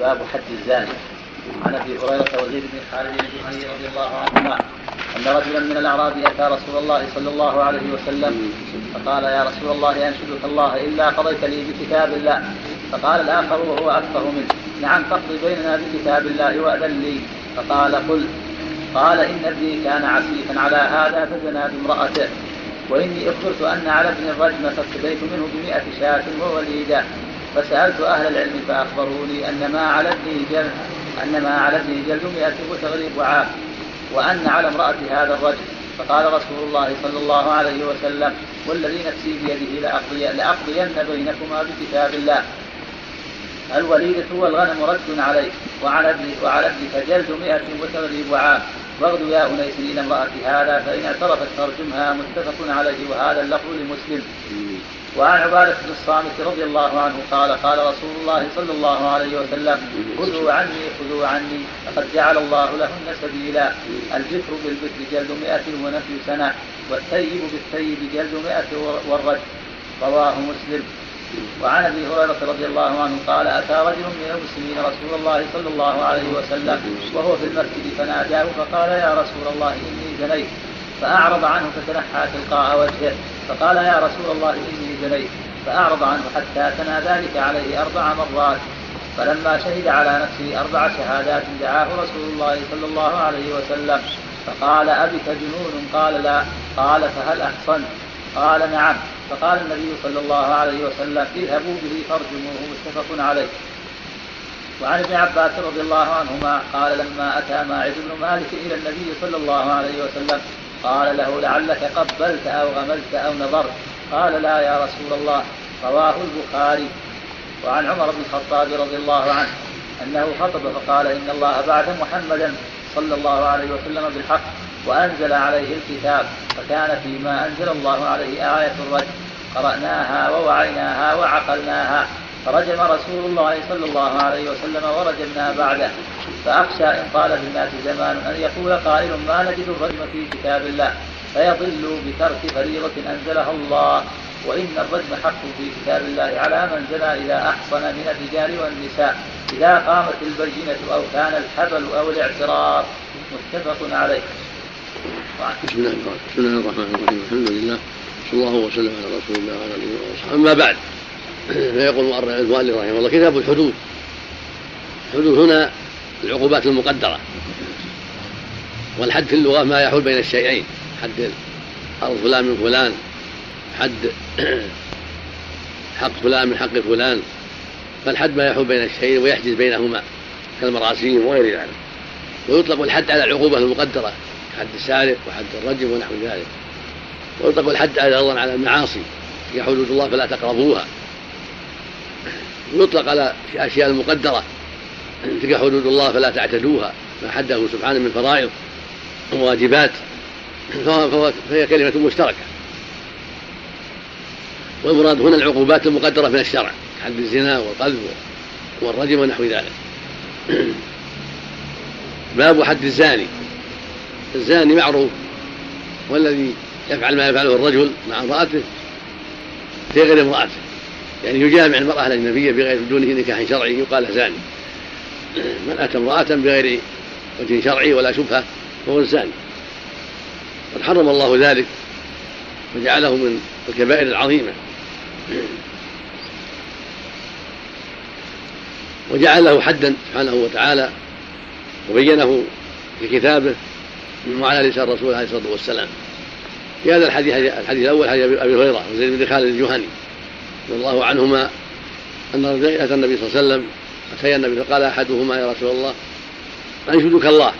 باب حد الزاني. عن أبي هريرة وزيد بن خالد الجهني رضي الله عنهما أن رجلا من الاعراب أتى رسول الله صلى الله عليه وسلم فقال يا رسول الله أنشدك الله إلا قضيت لي بكتاب الله. فقال الآخر وهو افقه منه نعم فاقضي بيننا بكتاب الله وأذن لي. فقال قل. قال إن ابني كان عسيفا على هذا فزنى بامرأته وإني أخبرت أن على ابن الرجم فاقتديت منه بمئة شاة ووليده فسالت أهل العلم فأخبروني أن ما على ابني جلد أن ما على ابني جلد مئة وتغريب وعاف وأن على امرأة هذا الرجل. فقال رسول الله صلى الله عليه وسلم والذي نفسي بيده لأقضي لأقضين بينكما بكتاب الله. الوليدة والغنم رد عليك وعلى ابن وعلى ابنك جلد مئة وتغريب وعام. واغدو يا أنيس إلى امرأة هذا فإن اعترفت فارجمها متفق عليه وهذا اللفظ لمسلم. وعن عبادة بن الصامت رضي الله عنه قال قال رسول الله صلى الله عليه وسلم خذوا عني خذوا عني فقد جعل الله لهن سبيلا. البكر بالبكر جلد مئة ونفي سنة والثيب بالثيب جلد مئة والرجل رواه مسلم. وعن أبي هريرة رضي الله عنه قال أتى رجل من المسلمين رسول الله صلى الله عليه وسلم وهو في المسجد فناداه فقال يا رسول الله إني زنيت. فأعرض عنه فتنحى تلقاء وجهه فقال يا رسول الله إني زنيت فأعرض عنه حتى ثنى ذلك عليه أربع مرات. فلما شهد على نفسه أربع شهادات دعاه رسول الله صلى الله عليه وسلم فقال ابك جنون؟ قال لا. قال فهل أحصنت؟ قال نعم. فقال النبي صلى الله عليه وسلم اذهبوا به فارجموه متفق عليه. وعن ابن عباس رضي الله عنهما قال لما أتى ماعز بن مالك إلى النبي صلى الله عليه وسلم قال له لعلك قبلت أو غمزت أو نظرت. قال لا يا رسول الله رواه البخاري. وعن عمر بن الخطاب رضي الله عنه أنه خطب فقال إن الله بعث محمدا صلى الله عليه وسلم بالحق وأنزل عليه الكتاب فكان فيما أنزل الله عليه آية الرجم قرأناها ووعيناها وعقلناها. فرجم رسول الله صلى الله عليه وسلم ورجمنا بعده فأخشى إن طال في الناس زمان أن يقول قائل ما نجد الرجم في كتاب الله فيضل بترك فريضة أنزلها الله وإن الرجم حق في كتاب الله على من زنى إذا أحصن من الرجال والنساء إذا قامت البينة أو كان الحبل أو الاعتراف متفق عليه. بسم الله الرحمن الرحيم. الحمد لله صلى الله وسلم على رسول الله وعلى آله وصحبه أما بعد فيقول المؤلف رحمه الله كتاب الحدود. الحدود هنا العقوبات المقدرة. والحد في اللغة ما يحول بين الشيئين. حد ارض فلان من فلان حد حق فلان من حق فلان. فالحد ما يحول بين الشيئين ويحجز بينهما كالمراسيم وغير ذلك. ويطلق الحد على العقوبة المقدرة حد السارق وحد الرجم ونحو ذلك. ويطلق الحد أيضا على المعاصي. هي حدود الله فلا تقربوها. ويطلق على الاشياء المقدره تلك حدود الله فلا تعتدوها ما حده سبحانه من فرائض وواجبات فهي كلمة مشتركة. والمراد هنا العقوبات المقدرة من الشرع حد الزنا والقذف والرجم ونحو ذلك. باب حد الزاني. الزاني معروف والذي يفعل ما يفعله الرجل مع امرأته في غير امرأته. يعني يجامع المرأة الأجنبية بغير دونه نكاح شرعي يقال زاني من أتى امرأة بغير وجه شرعي ولا شبهة فهو الزاني قد حرم الله ذلك وجعله من الكبائر العظيمة وجعل له حدا سبحانه وتعالى وبينه في كتابه وعلى لسان الرسول عليه الصلاه والسلام في هذا الحديث الحديث الأول حديث ابي هريره وزيد بن خالد الجهني رضي الله عنهما رجل اتى النبي صلى الله عليه وسلم أتي النبي فقال أحدهما يا رسول الله انشدك الله؟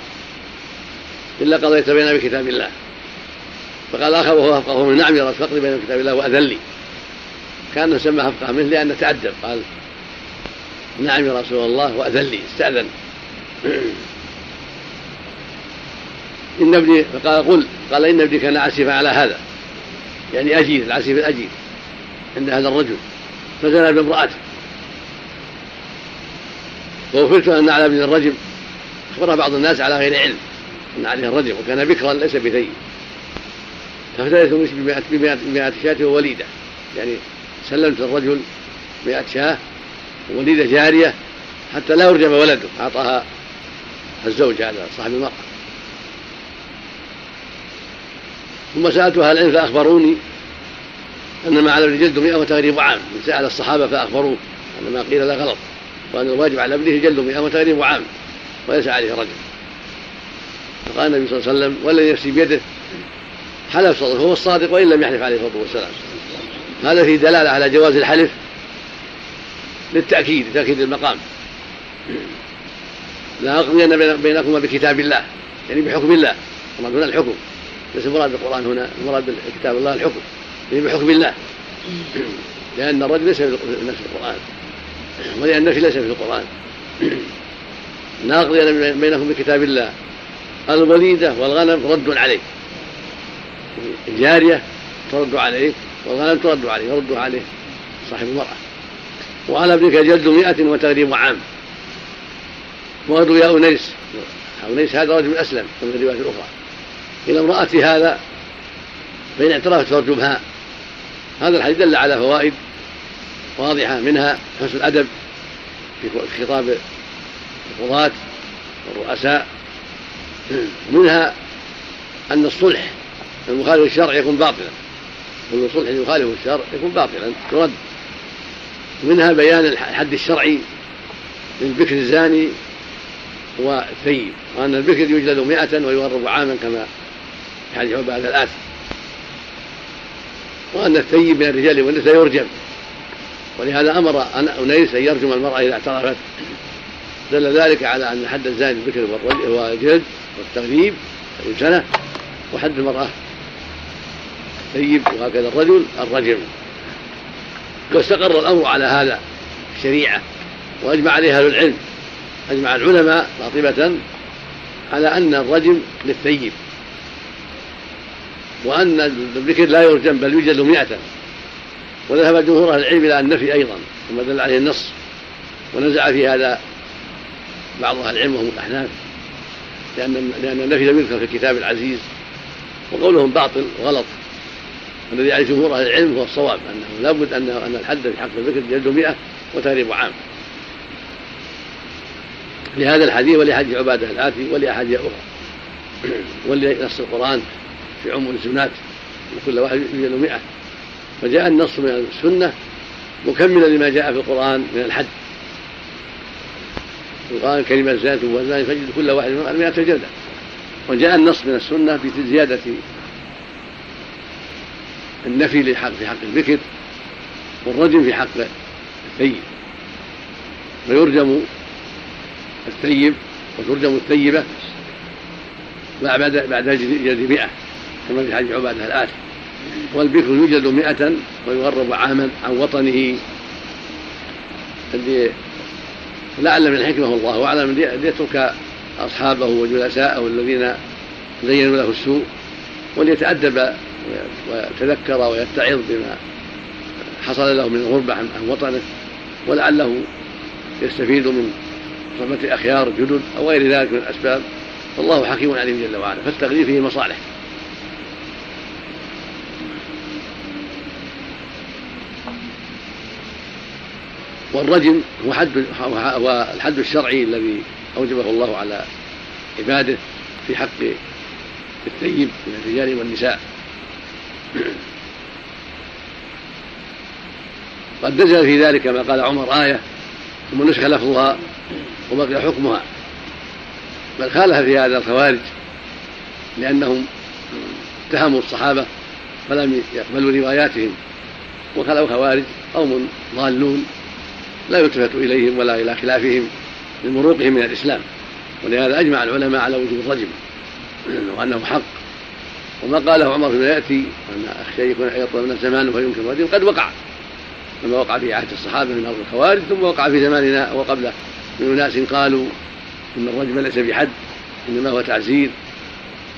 إلا قضيت بيننا بكتاب الله. فقال آخر وهو أفقه منه نعم يا رسول فقضي بين كتاب الله واذن لي. كأن سمى أفقه منه لأنه تعدب قال نعم يا رسول الله واذن لي استأذن. إن ابني فقال قل قال إن ابني كان عسيفا على هذا. يعني أجير العسيف الأجير عند هذا الرجل فزنى بامرأته. وأخبرت أن على ابن الرجم أخبر بعض الناس على غير علم أن عليه الرجم وكان بكرا ليس بثيب. فافتديت بمئة, بمئة, بمئة شاة ووليدة. يعني سلمت الرجل مئة شاة ووليدة جارية حتى لا يرجم ولده أعطاها الزوج هذا صاحب المرأة. ثم سألت أهل العلم فأخبروني أن ما على ابن جلد مئة وتغريب عام سأل الصحابة فأخبروه أن ما قيل له غلط وأن الواجب على ابنه جلد مئة وتغريب عام وليس عليه رجل. فقال النبي صلى الله عليه وسلم والذي نفسي بيده حلف صدق هو الصادق وإن لم يحلف عليه الصلاة والسلام. هذا فيه دلالة على جواز الحلف للتأكيد تأكيد المقام. لا أقضين بينكما بكتاب الله يعني بحكم الله. المراد هنا الحكم. ليس المراد بالقرآن هنا المراد بكتاب الله الحكم. يعني بحكم الله لأن الرجل ليس في نفس القرآن. ولأن النفي ليس في القرآن. لا أقضين بينكم بكتاب الله. الوليدة والغنم رد عليك. الجارية ترد عليك والغنم ترد عليه يرد عليه صاحب المرأة. وعلى ابنك جلد مئة وتغريب عام. وغدو يا أنيس. أنيس هذا رجل أسلم كما في الأخرى. إلى امرأة هذا فإن اعترفت فارجمها هذا الحديث دل على فوائد واضحة منها حسن الأدب في خطاب القضاة والرؤساء. منها أن الصلح المخالف الشرع يكون باطلا. كل صلح يخالف الشرع يكون باطلا ترد. منها بيان الحد الشرعي للبكر الزاني والثيب وأن البكر يجلد مئة ويغرب عاما كما حديث بعد الآتي. وأن الثيب من الرجال والنساء يرجم. ولهذا أمر أنيس أن يرجم المرأة إذا اعترفت. دل ذلك على أن حد الزاني البكر هو الجلد والتغريب سنة وحد المرأة. الثيب وهكذا الرجل الرجم. واستقر الأمر على هذا الشريعة وأجمع عليها أهل العلم. أجمع العلماء قاطبة على أن الرجم للثيب. وأن الذكر لا يرجم بل يوجد مئة. وذهب جمهور أهل العلم إلى النفي أيضا ثم دل عليه النص ونزع في هذا بعض أهل العلم وهم الأحناف. لأن لأن النفي لم يذكر في الكتاب العزيز. وقولهم باطل وغلط الذي عليه جمهور أهل العلم هو الصواب أنه لا بد أن أن الحد في حق الذكر جلد مئة وتغريب عام. لهذا الحديث ولحديث عبادة الآتي ولأحاديث أخرى. ولنص القرآن. في عموم الزنات وكل واحد يجلد مئة فجاء النص من السنة مكملا لما جاء في القرآن من الحد. القرآن كلمة زاد وزاد فجد كل واحد منهم مئة جلدة. وجاء النص من السنة بزيادة النفي لحق في حق الذكر والرجم في حق الثيب فيرجم الثيب وترجم الثيبة بعد بعد جلد مئة كما في حديث عبادة الآتي. والبكر يوجد مئة ويغرب عاما عن وطنه. لعل من الحكمة الله أعلم ليترك أصحابه وجلساءه الذين زينوا له السوء وليتأدب ويتذكر ويتعظ بما حصل له من الغربة عن وطنه ولعله يستفيد من صحبة أخيار جدد أو غير ذلك من الأسباب. فالله حكيم عليم جل وعلا. فالتغليف فيه مصالح. والرجم هو حد هو الحد الشرعي الذي أوجبه الله على عباده في حق الثيب من الرجال والنساء. قد نزل في ذلك كما قال عمر آية ثم نسخ لفظها وبقي حكمها. بل خالف في هذا الخوارج لأنهم اتهموا الصحابة فلم يقبلوا رواياتهم. وخلوا خوارج قوم ضالون لا يلتفت إليهم ولا إلى خلافهم لمروقهم من الإسلام. ولهذا أجمع العلماء على وجوب الرجم وأنه حق. وما قاله عمر فيما يأتي أن أخشى يكون يطول من الزمان فيمكن الرجم قد وقع. كما وقع في عهد الصحابة من أرض الخوارج ثم وقع في زماننا وقبله. من أناس قالوا إن الرجم ليس بحد إنما هو تعزير.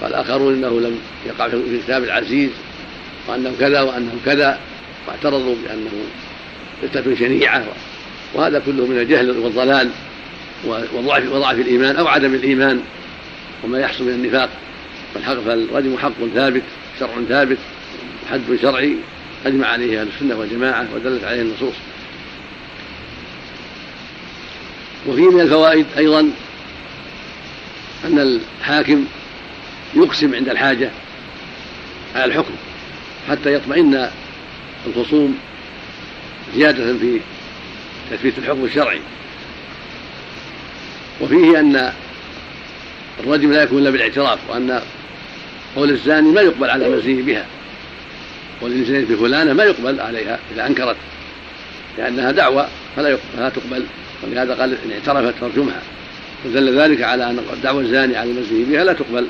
قال آخرون إنه لم يقع في الكتاب العزيز وأنه كذا وأنه كذا واعترضوا بأنه فتنة شنيعة. وهذا كله من الجهل والضلال وضعف وضعف الإيمان أو عدم الإيمان وما يحصل من النفاق. فالحق فالرجم حق ثابت شرع ثابت حد شرعي أجمع عليه أهل السنة والجماعة ودلت عليه النصوص. وفيه من الفوائد أيضا أن الحاكم يقسم عند الحاجة على الحكم حتى يطمئن الخصوم زيادة في تثبيت الحكم الشرعي. وفيه أن الرجم لا يكون إلا بالاعتراف وأن قول الزاني ما يقبل على زني بها. زنيت بفلانة ما يقبل عليها إذا أنكرت لأنها دعوة فلا يقبل فلا تقبل. ولهذا قال إن اعترفت فارجمها. ودل ذلك على أن دعوى الزاني على المزني بها لا تقبل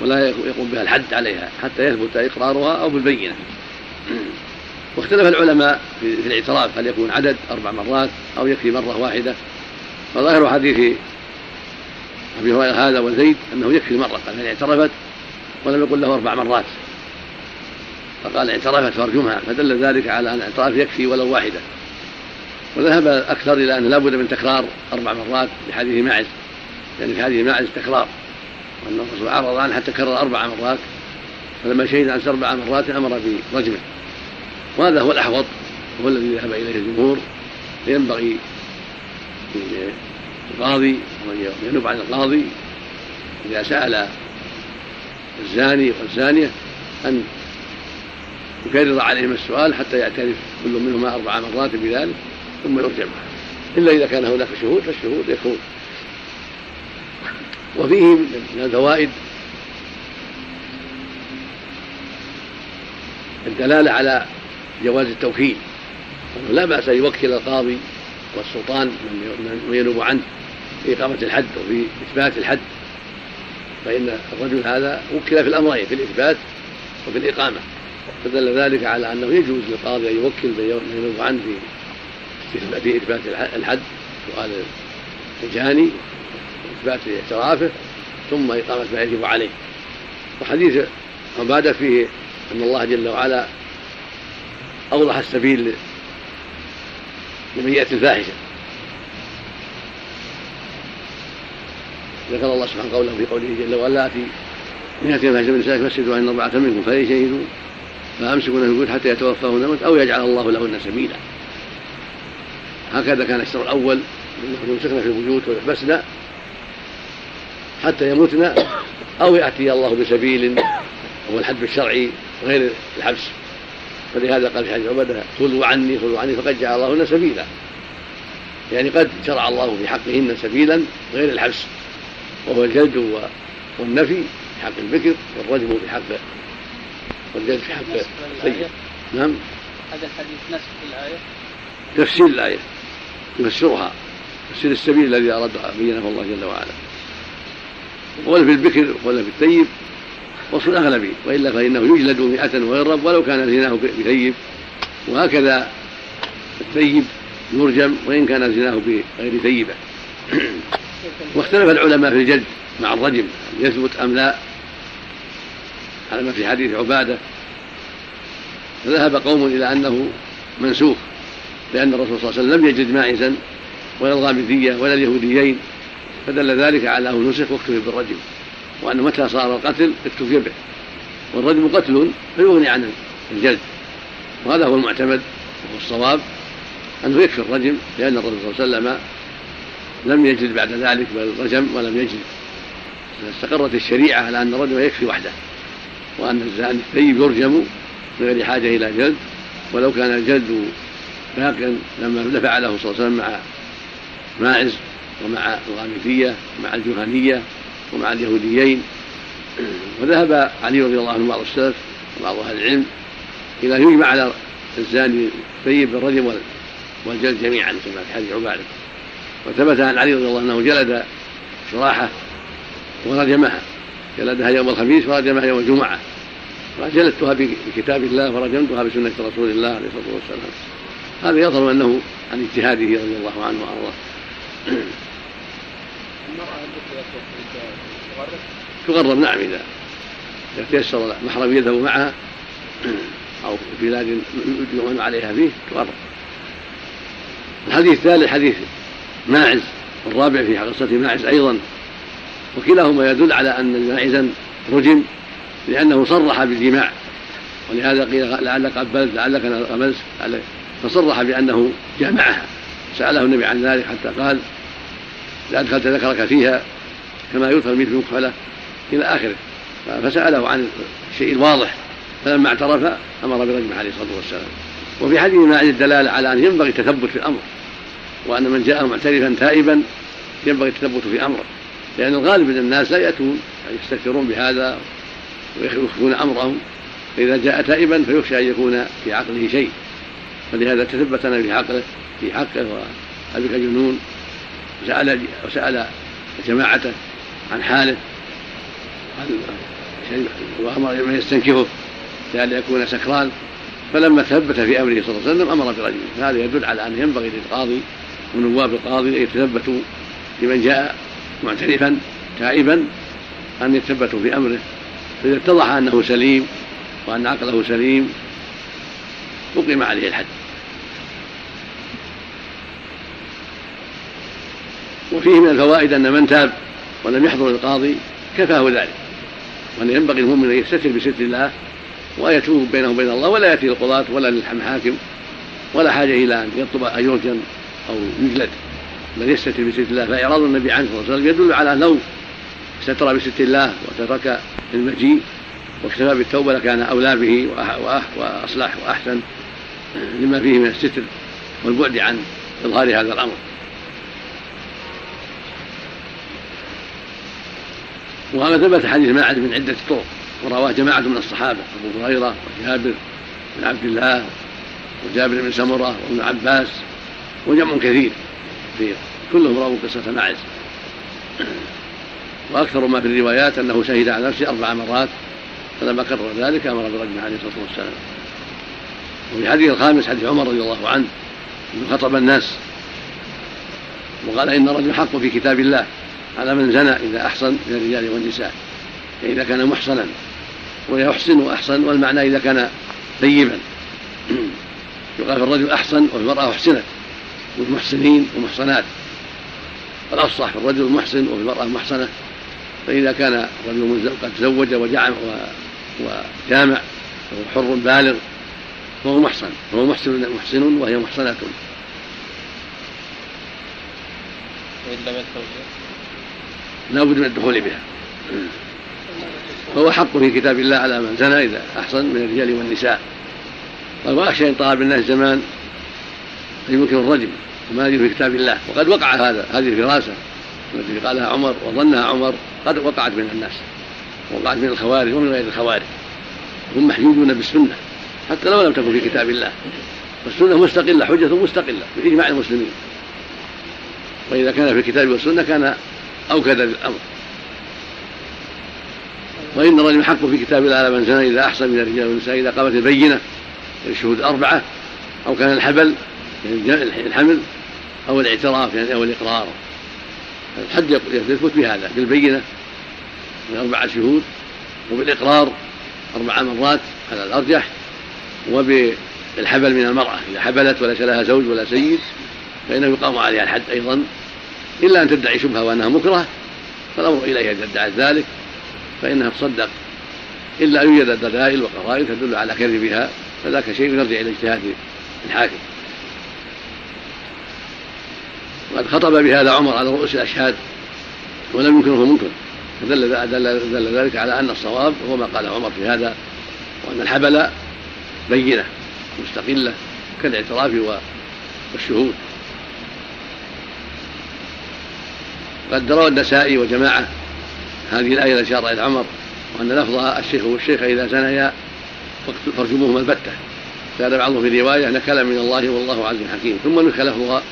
ولا يقوم بها الحد عليها حتى يثبت إقرارها أو بالبينة. واختلف العلماء في الاعتراف هل يكون عدد أربع مرات أو يكفي مرة واحدة. فظاهر حديث أبي هريرة هذا وزيد أنه يكفي مرة قال إن اعترفت ولم يقل له أربع مرات. فقال اعترفت فارجمها فدل ذلك على أن الاعتراف يكفي ولو واحدة. وذهب الأكثر إلى أنه لا بد من تكرار أربع مرات لحديث معز يعني في حديث معز تكرار وأن الرسول عرض عنه حتى كرر أربع مرات فلما شهد عن أربع مرات أمر برجمه وهذا هو الأحوط وهو الذي ذهب إليه الجمهور ينبغي القاضي ومن ينوب عن القاضي. إذا سأل الزاني والزانية أن يكرر عليهم السؤال حتى يعترف كل منهما أربع مرات بذلك ثم يرجع إلا إذا كان هناك شهود فالشهود يكفون وفيه من الفوائد الدلالة على جواز التوكيل لا بأس أن يوكل القاضي والسلطان من ينوب عنه في إقامة الحد وفي إثبات الحد. فإن الرجل هذا وكل في الأمرين في الإثبات وفي الإقامة. فدل ذلك على أنه يجوز للقاضي أن يوكل من ينوب عنه في في إثبات الحد سؤال الجاني إثبات اعترافه ثم إقامة ما يجب عليه. وحديث عبادة فيه أن الله جل وعلا أوضح السبيل لمن يأتي الفاحشة. ذكر الله سبحانه قوله في قوله جل وعلا من يأتي الفاحشة من نسائك فاسدوا عن أربعة منكم فإن شهدوا فأمسكون في البيوت حتى يتوفاهن الموت أو يجعل الله لهن سبيلا. هكذا كان الشر الأول يمسكن في البيوت ويحبسن حتى يموتن أو يأتي الله بسبيل هو الحد الشرعي غير الحبس. فلهذا قال في حديث عبده خذوا عني خذوا عني فقد جعل الله لنا سبيلا. يعني قد شرع الله في حقهن سبيلا غير الحبس وهو الجلد والنفي في حق البكر والرجم في حق والجلد في حق السيد. نعم. هذا الحديث نسخ الآية. تفسير الآية. يفسرها. تفسير السبيل الذي أراد بينه الله جل وعلا. ولا في البكر ولا في الطيب. وصف الأغلبي وإلا فإنه يجلد مئة ويضرب ولو كان زناه بثيب. وهكذا الثيب يرجم وإن كان زناه بغير ثيبة. واختلف العلماء في الجلد مع الرجم يثبت أم لا؟ على ما في حديث عبادة. فذهب قوم إلى أنه منسوخ لأن الرسول صلى الله عليه وسلم لم يجد ماعزا ولا الغامدية ولا اليهوديين. فدل ذلك على أنه نسخ واكتفي بالرجم. وأنه متى صار القتل اكتفي به. والرجم قتل فيغني عن الجلد. وهذا هو المعتمد وهو الصواب. أنه يكفي الرجم لأن الرسول صلى الله عليه وسلم لم يجد بعد ذلك بل رجم ولم يجد. استقرت الشريعة على أن الرجم يكفي وحده. وأن الزاني الثيب يرجم من غير حاجة إلى جلد. ولو كان الجلد باقيا لما فعله صلى الله عليه وسلم مع ماعز ومع الغامدية ومع الجهنية. ومع اليهوديين وذهب علي رضي الله عنه بعض السلف وبعض أهل العلم إلى يجمع على الزاني الطيب بالرجم والجلد جميعا كما في حديث عبادة. وثبت عن علي رضي الله عنه جلد شراحه ورجمها. جلدها يوم الخميس ورجمها يوم الجمعة. وجلدتها بكتاب الله ورجمتها بسنة رسول الله عليه الصلاة والسلام. هذا يظهر أنه عن اجتهاده رضي الله عنه وأرضاه. تغرب نعم إذا إذا تيسر محرم يذهب معها أو في بلاد يؤمن عليها فيه تغرب الحديث الثالث حديث ماعز الرابع في قصة ماعز أيضا. وكلاهما يدل على أن ماعزا رجم لأنه صرح بالجماع ولهذا قيل لعلك قبلت لعلك قبلت فصرح بأنه جامعها سأله النبي عن ذلك حتى قال إذا أدخلت ذكرك فيها كما يدخل مثل مكحلة إلى آخره فسأله عن الشيء الواضح فلما اعترف أمر برجمه عليه الصلاة والسلام. وفي حديث ما الدلالة على أن ينبغي التثبت في الأمر وأن من جاء معترفا تائبا ينبغي التثبت في أمره لأن الغالب من الناس لا يأتون يستكثرون بهذا ويخفون أمرهم فإذا جاء تائبا فيخشى أن يكون في عقله شيء. فلهذا تثبتنا في عقله في حقه وأبيك جنون سأل وسأل جماعته عن حاله. وأمر من يستنكفه لأن يكون سكران. فلما ثبت في أمره صلى الله عليه وسلم أمر برجمه هذا يدل على أن ينبغي للقاضي ونواب القاضي أن يتثبتوا لمن جاء معترفا تائبا أن يتثبتوا في أمره. فإذا اتضح أنه سليم وأن عقله سليم أقيم عليه الحد. وفيه من الفوائد أن من تاب ولم يحضر القاضي كفاه ذلك. وأن ينبغي المؤمن أن يستتر بستر الله ويتوب بينه وبين الله ولا يأتي القضاة ولا للحاكم ولا حاجة إلى أن يطلب أن يرجم أو يجلد. بل يستتر بستر الله فإعراض النبي عنه صلى الله عليه وسلم يدل على أنه ستر بستر الله وترك المجيء واكتفى بالتوبة لكان أولى به وأصلح وأحسن لما فيه من الستر والبعد عن إظهار هذا الأمر. وهذا ثبت حديث ماعز من عدة طرق ورواه جماعة من الصحابة أبو هريرة وجابر بن عبد الله وجابر بن سمرة وابن عباس وجمع كثير في كلهم رووا قصة ماعز. وأكثر ما في الروايات أنه شهد على نفسه أربع مرات فلما كرر ذلك أمر برجمه عليه الصلاة والسلام. وفي الحديث الخامس حديث عمر رضي الله عنه أنه خطب الناس وقال إن الرجل حق في كتاب الله. على من زنى إذا أحصن من الرجال والنساء إذا كان محصنا ويحسن أحسن والمعنى إذا كان طيبا. يقال في الرجل أحسن وفي المرأة أحسنت والمحسنين ومحصنات. الأفصح في الرجل محسن وفي المرأة محسنة فإذا كان الرجل قد تزوج وجعم وجامع وهو حر بالغ فهو محسن فهو محسن محسن وهي محسنة وإن لم لا بد من الدخول بها. فهو حق في كتاب الله على من زنى إذا أحسن من الرجال والنساء. وأخشى إن طال بالناس زمان يمكن الرجم وما يجري في كتاب الله. وقد وقع هذا هذه الفراسة التي قالها عمر وظنها عمر قد وقعت من الناس. وقعت من الخوارج ومن غير الخوارج. هم محجوجون بالسنة حتى لو لم تكن في كتاب الله. فالسنة مستقلة حجة مستقلة بإجماع المسلمين. وإذا كان في الكتاب والسنة كان أوكد للأمر وإن الرجل حق في كتاب الله على من زنى إذا أحسن من الرجال والنساء إذا قامت البينة الشهود أربعة أو كان الحبل يعني الحمل أو الاعتراف يعني أو الإقرار. الحد يثبت بهذا بالبينة. من أربعة شهود وبالإقرار أربع مرات على الأرجح وبالحبل من المرأة. إذا حبلت وليس لها زوج ولا سيد فإنه يقام عليها الحد أيضا. إلا أن تدعي شبهة وأنها مكره فالأمر إليها إذا ادعت ذلك فإنها تصدق. إلا أن يوجد دلائل وقرائن تدل على كذبها فذاك شيء يرجع إلى اجتهاد الحاكم. وقد خطب بهذا عمر على رؤوس الأشهاد ولم ينكره منكر. فدل دل ذلك على أن الصواب هو ما قال عمر في هذا وأن الحبل بينة مستقلة كالإعتراف والشهود. قد روى النسائي وجماعة. هذه الآية التي أشار إلى عمر وأن لفظها الشيخ والشيخ إذا زنيا فارجموهما البتة زاد بعضهم في رواية نكلا من الله والله عز حكيم. ثم نسخ لفظها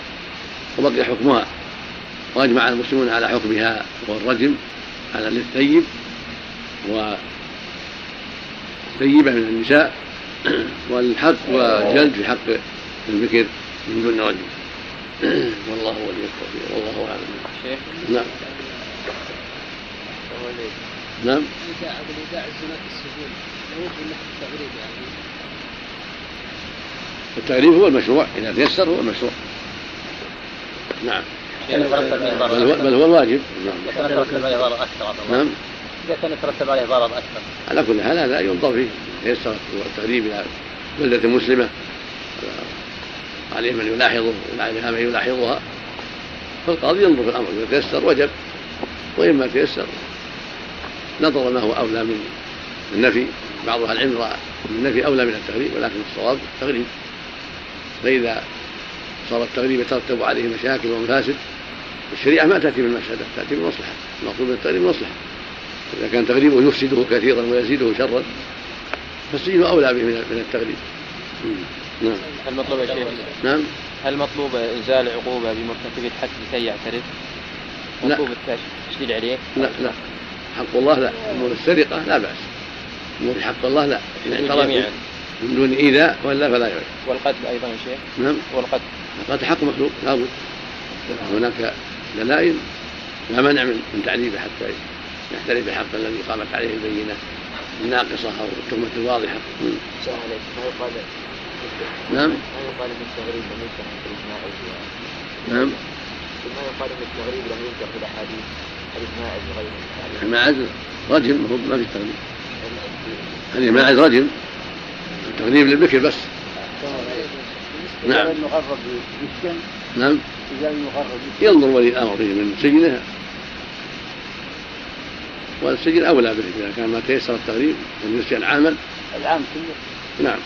وبقي حكمها. وأجمع المسلمون على حكمها والرجم على للثيب وثيبة من النساء والحق وجلد في حق البكر من دون رجم والله ولي التوفيق. والله أعلم. شيخ؟ نعم. نعم. التغريب هو المشروع. إذا تيسر هو المشروع. نعم. بل هو, الواجب. نعم. يترتب عليه ضرر أكثر نعم. إذا كان يترتب عليه ضرر أكثر. على كل حال هذا ينظر فيه تيسر التغريب إلى بلدة مسلمة. عليه من يلاحظه وعليها من يلاحظها فالقاضي ينظر في الأمر إذا تيسر وجب وان ما تيسر نظر ما هو أولى من النفي. بعض أهل العلم رأى النفي أولى من التغريب ولكن الصواب التغريب فإذا صار التغريب يترتب عليه مشاكل ومفاسد الشريعة ما تأتي بالمفسده تأتي بالمصلحة. المقصود من التغريب المصلحه إذا كان تغريبه يفسده كثيرا ويزيده شرا فالسجن أولى به من التغريب. نعم. هل مطلوب يا شيخ؟ نعم. هل مطلوب إنزال عقوبة بمرتكب الحد لكي يعترف؟ مطلوب التشديد عليه؟ لا لا. حق الله لا. أمور السرقة لا بأس. أمور حق الله لا. إن اعترف من دون إيذاء والا فلا يعرف والقتل أيضا يا شيخ؟ نعم. والقتل. القتل حق مخلوق لابد هناك دلائل لا مانع من تعذيبه حتى يحترف بحق الذي قامت عليه البينة. الناقصه أو التهمه الواضحه. السلام عليكم. ما يقال نعم. ما يقال إن التغريب لم في الإجماع نعم. ما يقال إن التغريب لم ينكر في الأحاديث حديث ماعز وغيره الماعز رجم ما في تغريب. حديث ماعز رجم التغريب للبكر بس. نعم. نعم. ينظر ولي الأمر فيه من سجنه. والسجن أولى به اذا كان ما تيسر التغريب من يسجن عاما العام كله. نعم.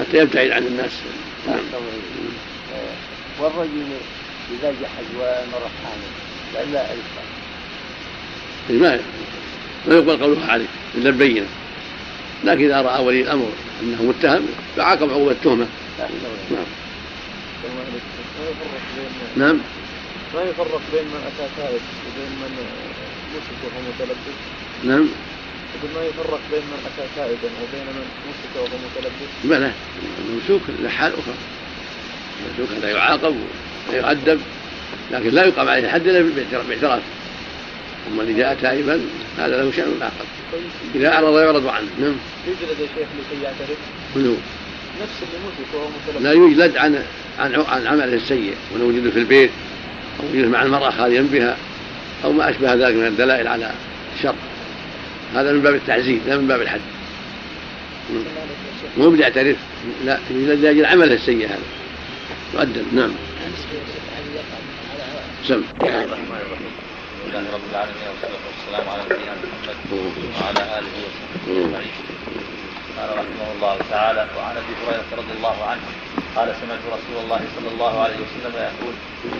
حتى يبتعد عن الناس. نعم. والرجل إذا جحد ومرة حامل لا يدفع ما ما يقبل قولها عليه إلا بينه لكن إذا رأى ولي الأمر أنه متهم فعاقب عقوبة التهمة. نعم. نعم. ما يفرق بين من أتى تائب وبين من مسك وهو متلبس؟ نعم. يقول ما يفرق بين من أتى تائبا وبين من مسك وهو متلبس. بلى الممسوك له حال أخرى. الممسوك هذا يعاقب ويؤدب لكن لا يقام عليه الحد إلا باعتراف أما اللي جاء تائبا هذا له شأن آخر. إذا أعرض يعرض عنه. نعم. يجلد يا شيخ لكي يعترف. من هو؟ نفس اللي مسك وهو متلبس. لا يجلد عن عن عن عمله السيء. ولو وجد في البيت أو وجد مع المرأة خاليا بها أو ما أشبه ذلك من الدلائل على الشر. هذا من باب التعزيز لا من باب الحد. مو بيعترف لا لاجل عمله السيء هذا. يؤدب نعم. سم. لله رب العالمين والصلاه والسلام على نبينا محمد وعلى اله وصحبه اجمعين قال رحمه الله تعالى وعن أبي هريرة رضي الله عنه قال سمعت رسول الله صلى الله عليه وسلم يقول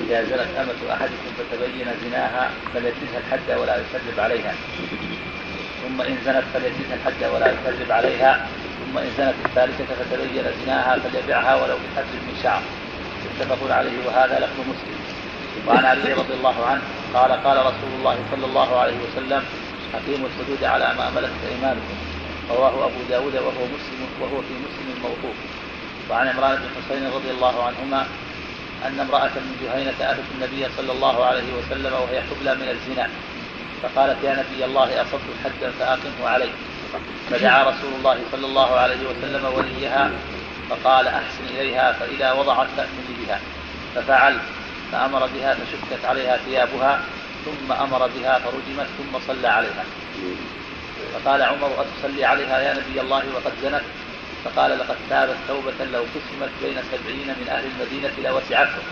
إذا زنت أمة أحدكم فتبين زناها فليجلدها الحد ولا يكذب عليها. ثم إن زنت فليجلدها الحد ولا يكذب عليها. ثم إن زنت الثالثة فتبين زناها فليبيعها ولو بحد من شعر. متفق عليه. وهذا لفظ مسلم. وعن علي رضي الله عنه قال قال رسول الله صلى الله عليه وسلم أقيموا الحدود على ما ملكت أيمانكم. رواه أبو داود وهو مسلم وهو في مسلم موقوف. وعن عمران بن حسين رضي الله عنهما أن امرأة من جهينة أتت النبي صلى الله عليه وسلم وهي حبلى من الزنا. فقالت يا نبي الله أصبت حدا فأقمه علي فدعا رسول الله صلى الله عليه وسلم وليها فقال أحسن إليها فإذا وضعت فأتني بها. ففعل فأمر بها فشكت عليها ثيابها ثم أمر بها فرجمت ثم صلى عليها. فقال عمر أتصلي عليها يا نبي الله وقد زنت؟ فقال لقد تابت توبة لو قسمت بين سبعين من أهل المدينة لوسعتهم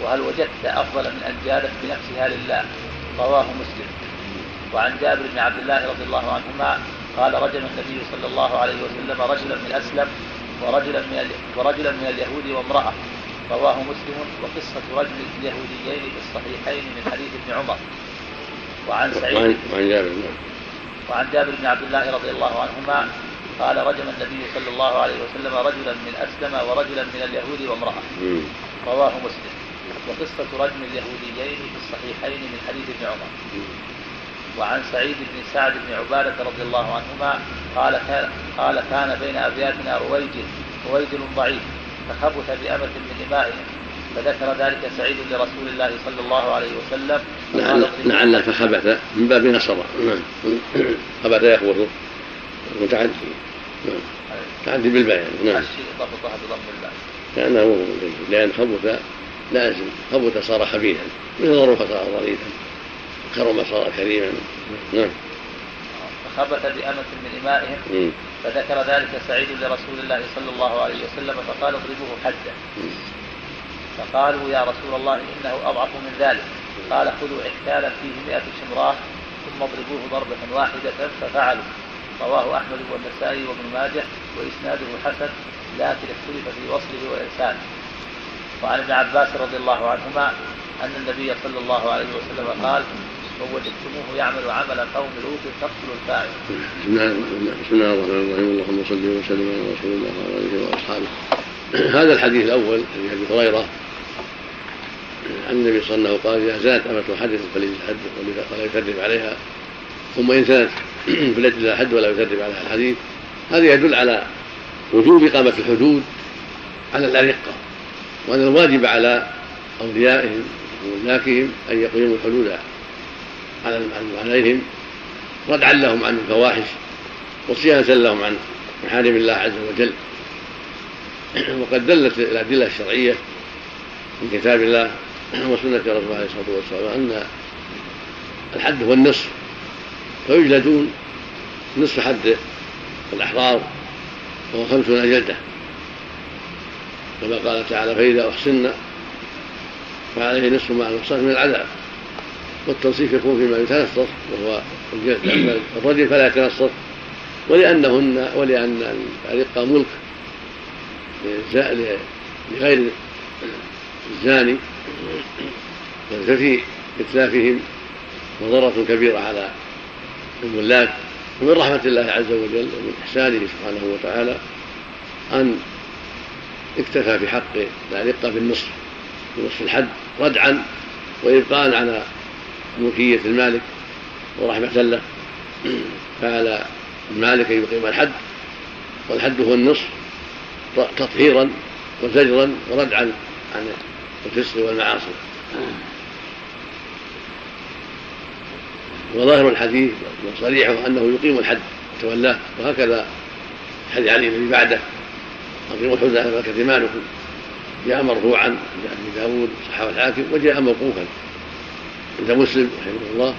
وهل وجدت أفضل من أن جادت بنفسها لله؟ رواه مسلم. وعن جابر بن عبد الله رضي الله عنهما قال رجم النبي صلى الله عليه وسلم رجلا من أسلم ورجلا من ورجلا من اليهود وامرأة. رواه مسلم وقصة رجل اليهوديين في الصحيحين من حديث ابن عمر. وعن سعيد وعن جابر وعن جابر بن عبد الله رضي الله عنهما قال رجم النبي صلى الله عليه وسلم رجلا من أسلم ورجلا من اليهود وامرأة. رواه مسلم. وقصة رجم اليهوديين في الصحيحين من حديث ابن عمر. وعن سعيد بن سعد بن عبادة رضي الله عنهما قال كان قال كان بين أبياتنا رويجل رويجل ضعيف فخبث بأمة من إمائهم فذكر ذلك سعيد لرسول الله صلى الله عليه وسلم. لعل فخبث من باب نصر. نعم. خبث يخبث. متعدي نعم. تعدي بالباء يعني نعم ضبطها بضم الباء كأنه لأن خبث لازم خبث صار خبيثا. مثل ظروف صار ظريفا. كرم صار كريما. نعم. فخبث بأمة من إمائهم. فذكر ذلك سعيد لرسول الله صلى الله عليه وسلم فقال اضربوه حدا فقالوا يا رسول الله إنه أضعف من ذلك. قال خذوا عكالا فيه مئة شمراه ثم اضربوه ضربة واحدة ففعلوا. رواه أحمد والنسائي وابن ماجه وإسناده حسن لكن اختلف في وصله وإرساله. وعن ابن عباس رضي الله عنهما أن النبي صلى الله عليه وسلم قال من وجدتموه يعمل عمل قوم لوط فاقتلوا الفاعل. بسم الله الرحمن الرحيم. اللهم صل وسلم على رسول الله وعلى آله وأصحابه. هذا الحديث الأول حديث أبي هريرة. عن النبي صلى الله عليه وسلم قال إذا زادت أمة حدث فليزهد ولا يكذب عليها. ثم إن زادت فليجد لها حد ولا يكذب عليها. الحديث هذا يدل على وجوب إقامة الحدود على الأرقة وأن الواجب على أوليائهم وملاكهم أن يقيموا الحدود. عليهم ردعا لهم عن الفواحش وصيانة لهم عن محارم الله عز وجل. وقد دلت الأدلة الشرعية من كتاب الله وسنة رسول الله عليه الصلاة والسلام أن الحد هو النصف فيجلدون نصف حد الأحرار وهو خمسون جلدة. كما قال تعالى فإذا أحسن فعليه نصف ما المحصن من العذاب. والتنصيف يكون فيما يتنصف وهو الرجل فلا يتنصف ولأنهن ولأن الرقة ملك لغير الزاني. ففي إتلافهم مضرة كبيرة على الملاك. ومن رحمة الله عز وجل ومن إحسانه سبحانه وتعالى أن اكتفى في حق الأرقة بالنصف بنصف الحد ردعا وإبقاء على ملكية المالك ورحمة له فعلى المالك أن يقيم الحد والحد هو النصف تطهيرا وزجرا وردعا عن الفسق والمعاصي. وظاهر الحديث وصريحه أنه يقيم الحد وتولاه وهكذا حديث علي الذي بعدة. اقيموا ملكه مالكم جاء مرفوعا عند أبي داود صحابة الحاكم وجاء موقوفا عند مسلم رحمه الله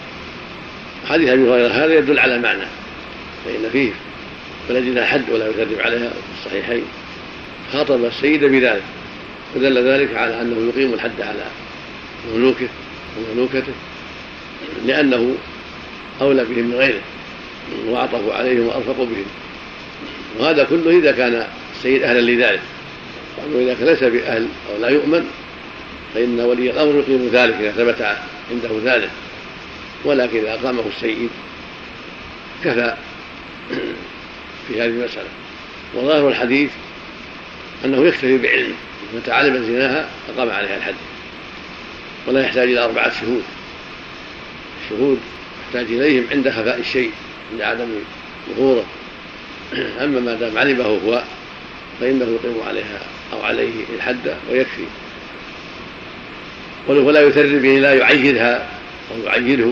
حديث أبي هريرة هذا يدل على معنى فإن فيه فلجد حد ولا يكذب عليها في الصحيحين. خاطب السيد بذلك ودل ذلك على أنه يقيم الحد على مملوكه ومملوكته لأنه أولى بهم من غيره واعطفوا عليهم وارفقوا بهم. وهذا كله إذا كان السيد أهلا لذلك واذا كان ليس بأهل أو لا يؤمن فإن ولي الأمر يقيم ذلك إذا ثبت عنده ذلك. ولكن إذا أقامه السيد كفى في هذه المسألة. وظاهر الحديث أنه يكتفي بعلم. متى علم زناها أقام عليها الحد ولا يحتاج إلى أربعة شهود. الشهود يحتاج إليهم عند خفاء الشيء عند عدم ظهوره. أما ما دام علمه هو فإنه يقيم عليها أو عليه الحد ويكفي. ولا يثر به لا يعيدها أو يعيده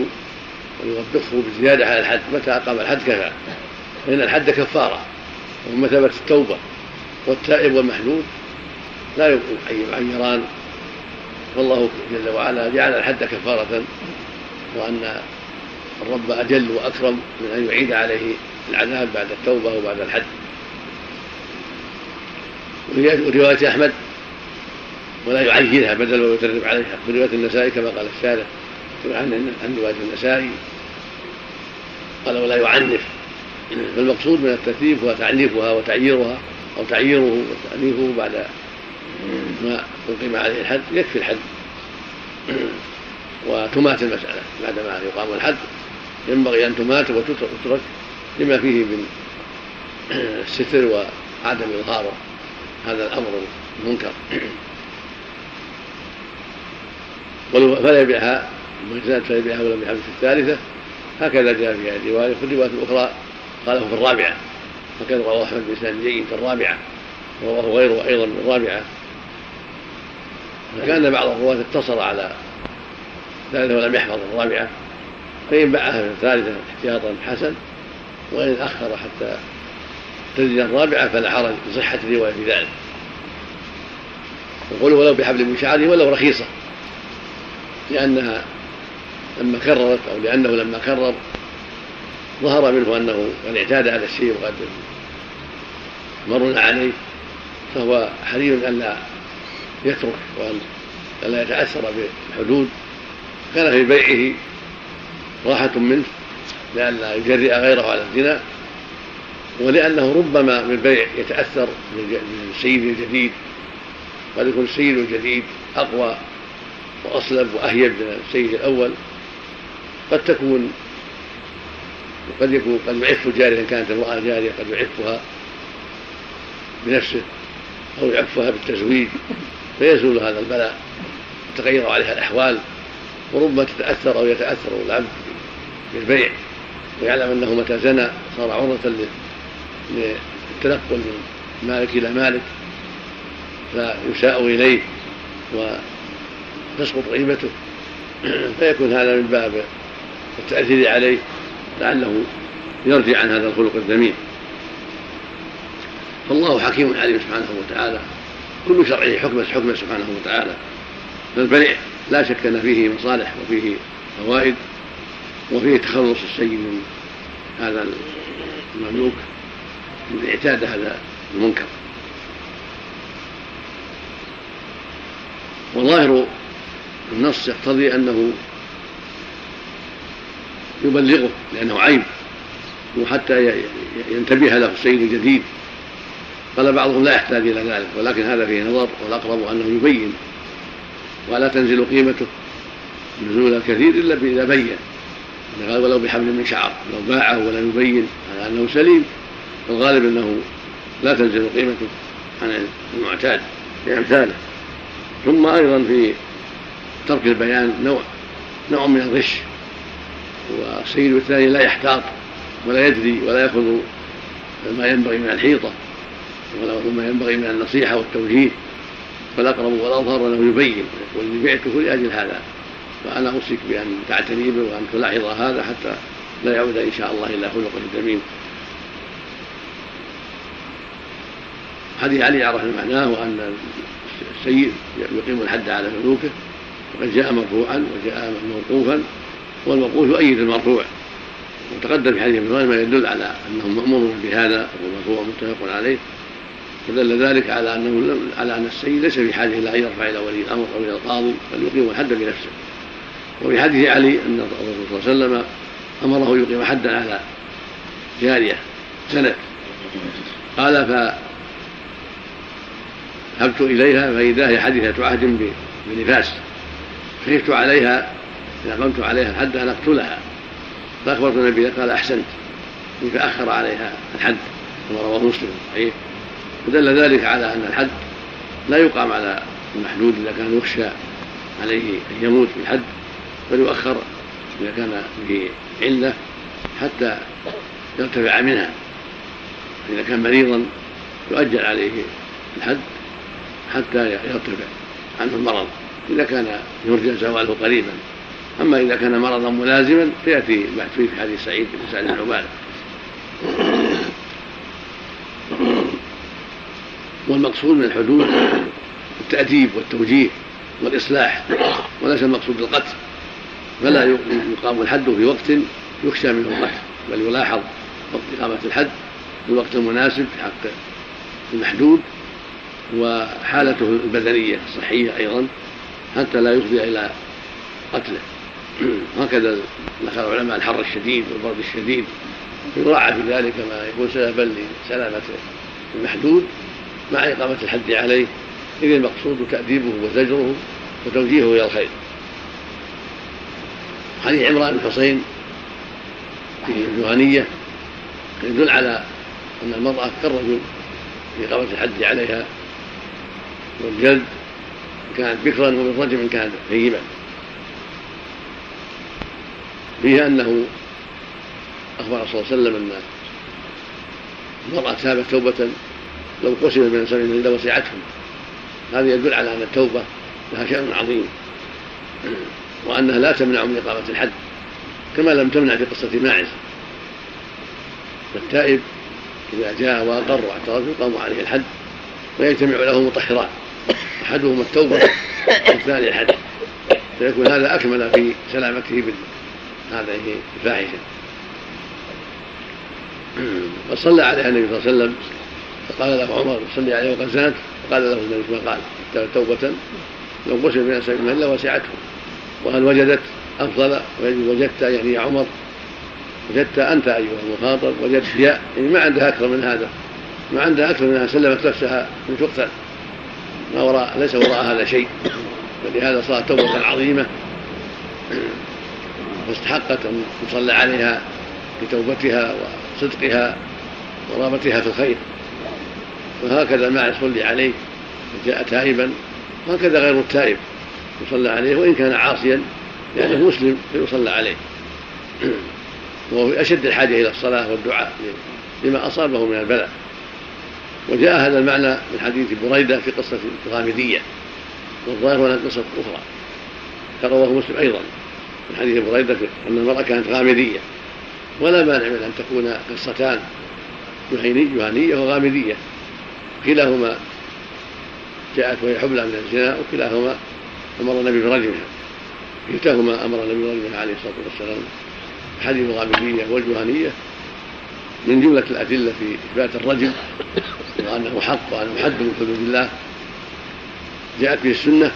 ويوبخه بالزياده على الحد متى أقام الحد كفى. فان الحد كفارة ومثابة التوبة والتائب والمحلول لا يعيران والله جل وعلا جعل الحد كفارة وأن الرب أجل وأكرم من أن يعيد عليه العذاب بعد التوبة وبعد الحد. ورواية أحمد ولا يعيرها بدل ويترتب عليها. في رواية النسائي كما قال الشارع عن عن رواية النسائي. قال ولا يعنف. فالمقصود من التكليف هو تعنيفها وتعييرها أو تعييره وتأنيفه بعد ما أقيم عليه الحد يكفي الحد. وتمات المسألة بعدما يقام الحد. ينبغي أن تمات وتترك لما فيه من الستر وعدم إظهار هذا الأمر المنكر. فلا يبيعها زاد فليبيعها ولم يحب في الثالثة. هكذا جاء في الرواية. في الرواية الأخرى قاله في الرابعة. وكان رواه أحمد بإسناد جيد في الرابعة. ورواه غيره أيضا في الرابعة. فكان بعض الرواة اقتصر على الثالثة ولم يحفظ الرابعة. فإن باعها في الثالثة احتياطا حسن. وإن أخر حتى تزيد الرابعة فلا حرج لصحة الرواية في ذلك. يقول ولو بحبل من شعره ولو رخيصة. لأنها لما كررت أو لأنه لما كرر ظهر منه أنه قد اعتاد هذا الشيء وقد مرنا عليه فهو حري ألا يترك وأن لا يتأثر بالحدود. كان في بيعه راحة منه لئلا يجرئ غيره على الزنا ولأنه ربما بالبيع يتأثر بالسيد الجديد قد يكون السيد الجديد أقوى. وأصلب وأهيب من السيد الأول. قد تكون وقد يكون قد يعف الجارية إن كانت امرأة جارية قد يعفها بنفسه أو يعفها بالتزويج فيزول هذا البلاء تتغير عليها الأحوال وربما تتأثر أو يتأثر العبد بالبيع ويعلم أنه متى زنى صار عرضة للتنقل من مالك إلى مالك فيساء إليه وتسقط قيمته. فيكون هذا من باب التأثير عليه لعله يرجع عن هذا الخلق الذميم فالله حكيم عليم سبحانه وتعالى. كل شرعه حكمه حكمه سبحانه وتعالى. فالبيع لا شك أن فيه مصالح وفيه فوائد وفيه تخلص السيد من هذا المملوك من اعتاد هذا المنكر. وظاهر النص يقتضي أنه يبلغه لأنه عيب وحتى ينتبه له السيد الجديد قال بعضهم لا يحتاج إلى ذلك ولكن هذا فيه نظر والأقرب أنه يبين. ولا تنزل قيمته نزول الكثير إلا إذا بين. قال ولو بحبل من شعر لو باعه ولم يبين على أنه سليم. الغالب أنه لا تنزل قيمته عن المعتاد في أمثاله. ثم أيضا في ترك البيان نوع نوع من الغش والسيد الثاني لا يحتاط ولا يدري ولا يأخذ ما ينبغي من الحيطة وما ينبغي من النصيحة والتوجيه فالاقرب والاظهر أنه يبين ويقول بعته لاجل هذا فأنا أوصيك بأن تعتني به وأن تلاحظ هذا حتى لا يعود إن شاء الله إلى خلقه الدميم حديث علي عرفنا معناه وأن السيد يقيم الحد على ملوكه وقد جاء مرفوعا وجاء موقوفا والموقوف يؤيد المرفوع. وتقدم في حديث ابن ما يدل على أنهم مأمورون بهذا والمرفوع متفق عليه. ودل ذلك على أنه على أن السيد ليس في حاجة إلى أن يرفع إلى ولي الأمر أو إلى القاضي بل يقيم الحد بنفسه وفي حديث علي أن الرسول صلى الله عليه وسلم أمره يقيم حدا على جارية سنه قال فذهبت إليها فإذا هي حديثة عهد بنفاس. خفت عليها اذا قمت عليها الحد ان أقتلها. فأخبرت النبي قال أحسنت. فاخر عليها الحد كما رواه مسلم صحيح. ودل ذلك على أن الحد لا يقام على المحدود إذا كان يخشى عليه أن يموت في الحد بل يؤخر إذا كان به عله حتى يرتفع منها. إذا كان مريضا يؤجل عليه الحد حتى يرتفع عنه المرض. إذا كان يرجى زواله قريبا. أما إذا كان مرضا ملازما فيأتي بعد في حديث سعيد بن سعد بن عبادة. والمقصود من الحدود التأديب والتوجيه والإصلاح وليس المقصود بالقتل. فلا يقام الحد في وقت يخشى منه القتل بل يلاحظ وقت إقامة الحد في الوقت المناسب في حق المحدود وحالته البدنية الصحية أيضا. حتى لا يفضي إلى قتله. هكذا ذكر العلماء الحر الشديد والبرد الشديد. يراعى في ذلك ما يكون سببا لسلامة المحدود مع إقامة الحد عليه. إذ المقصود تأديبه وزجره وتوجيهه إلى الخير. حديث عمران بن حصين في الجهنية يدل على أن المرأة كالرجل في إقامة الحد عليها والجلد إن كانت بكرا وبالرجل إن كانت ثيبا فيه أنه أخبر صلى الله عليه وسلم أن المرأة تابت توبة لو قسم من سبيل لوسعتهم هذا يدل على أن التوبة لها شأن عظيم. وأنها لا تمنع من إقامة الحد كما لم تمنع في قصة ماعز. فالتائب إذا جاء وأقر واعترف يقام عليه الحد ويجتمع له مطهران. أحدهما التوبة والثاني الحد فيكون هذا أكمل في سلامته من هذه الفاحشة. وصلى عليها النبي صلى الله عليه وسلم. فقال له عمر صلي عليه وقد زنت. فقال له النبي كما قال توبة. لو قسم من سبيل الله وسعته. وهل وجدت أفضل وجدت يعني يا عمر وجدت أنت أيها المخاطب وجدت يا يعني ما عندها أكثر من هذا. ما عندها أكثر من أنها سلمت نفسها من تقتل ما وراء ليس وراء هذا شيء فلهذا صارت توبة عظيمة فاستحقت أن يصلى عليها بتوبتها وصدقها ورغبتها في الخير. وهكذا ما يصلي عليه جاء تائبا وهكذا غير التائب يصلى عليه وإن كان عاصيا لأنه مسلم فيصلى عليه. وهو في أشد الحاجة إلى الصلاة والدعاء لما أصابه من البلاء. وجاء هذا المعنى من حديث بريدة في قصة الغامدية والظاهر أنها قصة أخرى. فرواه مسلم أيضا من حديث بريدة أن المرأة كانت غامدية. ولا مانع من أن تكون قصتان جهنية وغامدية. كلاهما جاءت وهي حبلى من الزنا وكلاهما أمر النبي برجمها كلتاهما أمر النبي برجمها عليه الصلاة والسلام. حديث الغامدية والجهنية من جملة الأدلة في إثبات الرجم وأنه حق وأنه حد من حدود الله. جاءت به السنة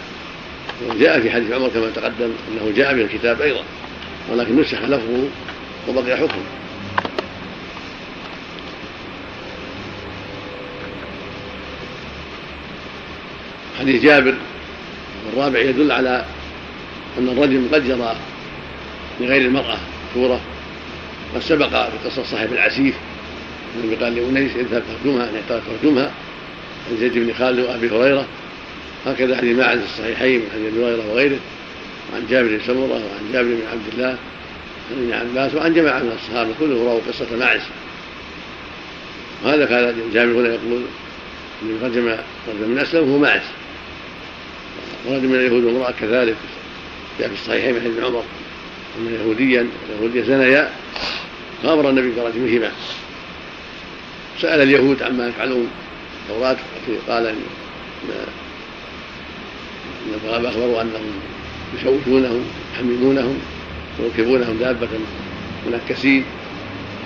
وجاء في حديث عمر كما تقدم أنه جاء به الكتاب أيضا ولكن نسخ لفظه وبقي حكمه حديث جابر الرابع يدل على أن الرجل قد جرى لغير المرأة صورة. قد سبق في قصة صاحب العسيف النبي قال لأنيس اذهب ترجمها أن ترجمها. عن زيد بن خالد وأبي هريرة. هكذا حديث ماعز الصحيحين من حديث أبي هريرة وغيره. وعن جابر بن سمرة وعن جابر بن عبد الله عن ابن عباس وعن جماعة من الصحابه كلهم رووا قصة ماعز. وهذا كان جابر هنا يقول إن رجم رجل من أسلم هو ماعز. ورجل من اليهود وامراه كذلك. جاء في الصحيحين من حديث عمر ان يهوديا يهوديا زنيا فأمر النبي برجمهما سأل اليهود عما يفعلون. التوراة قال ان الغرابه اخبروا أنهم يشوشونهم يحملونهم ويركبونهم دابة منكسين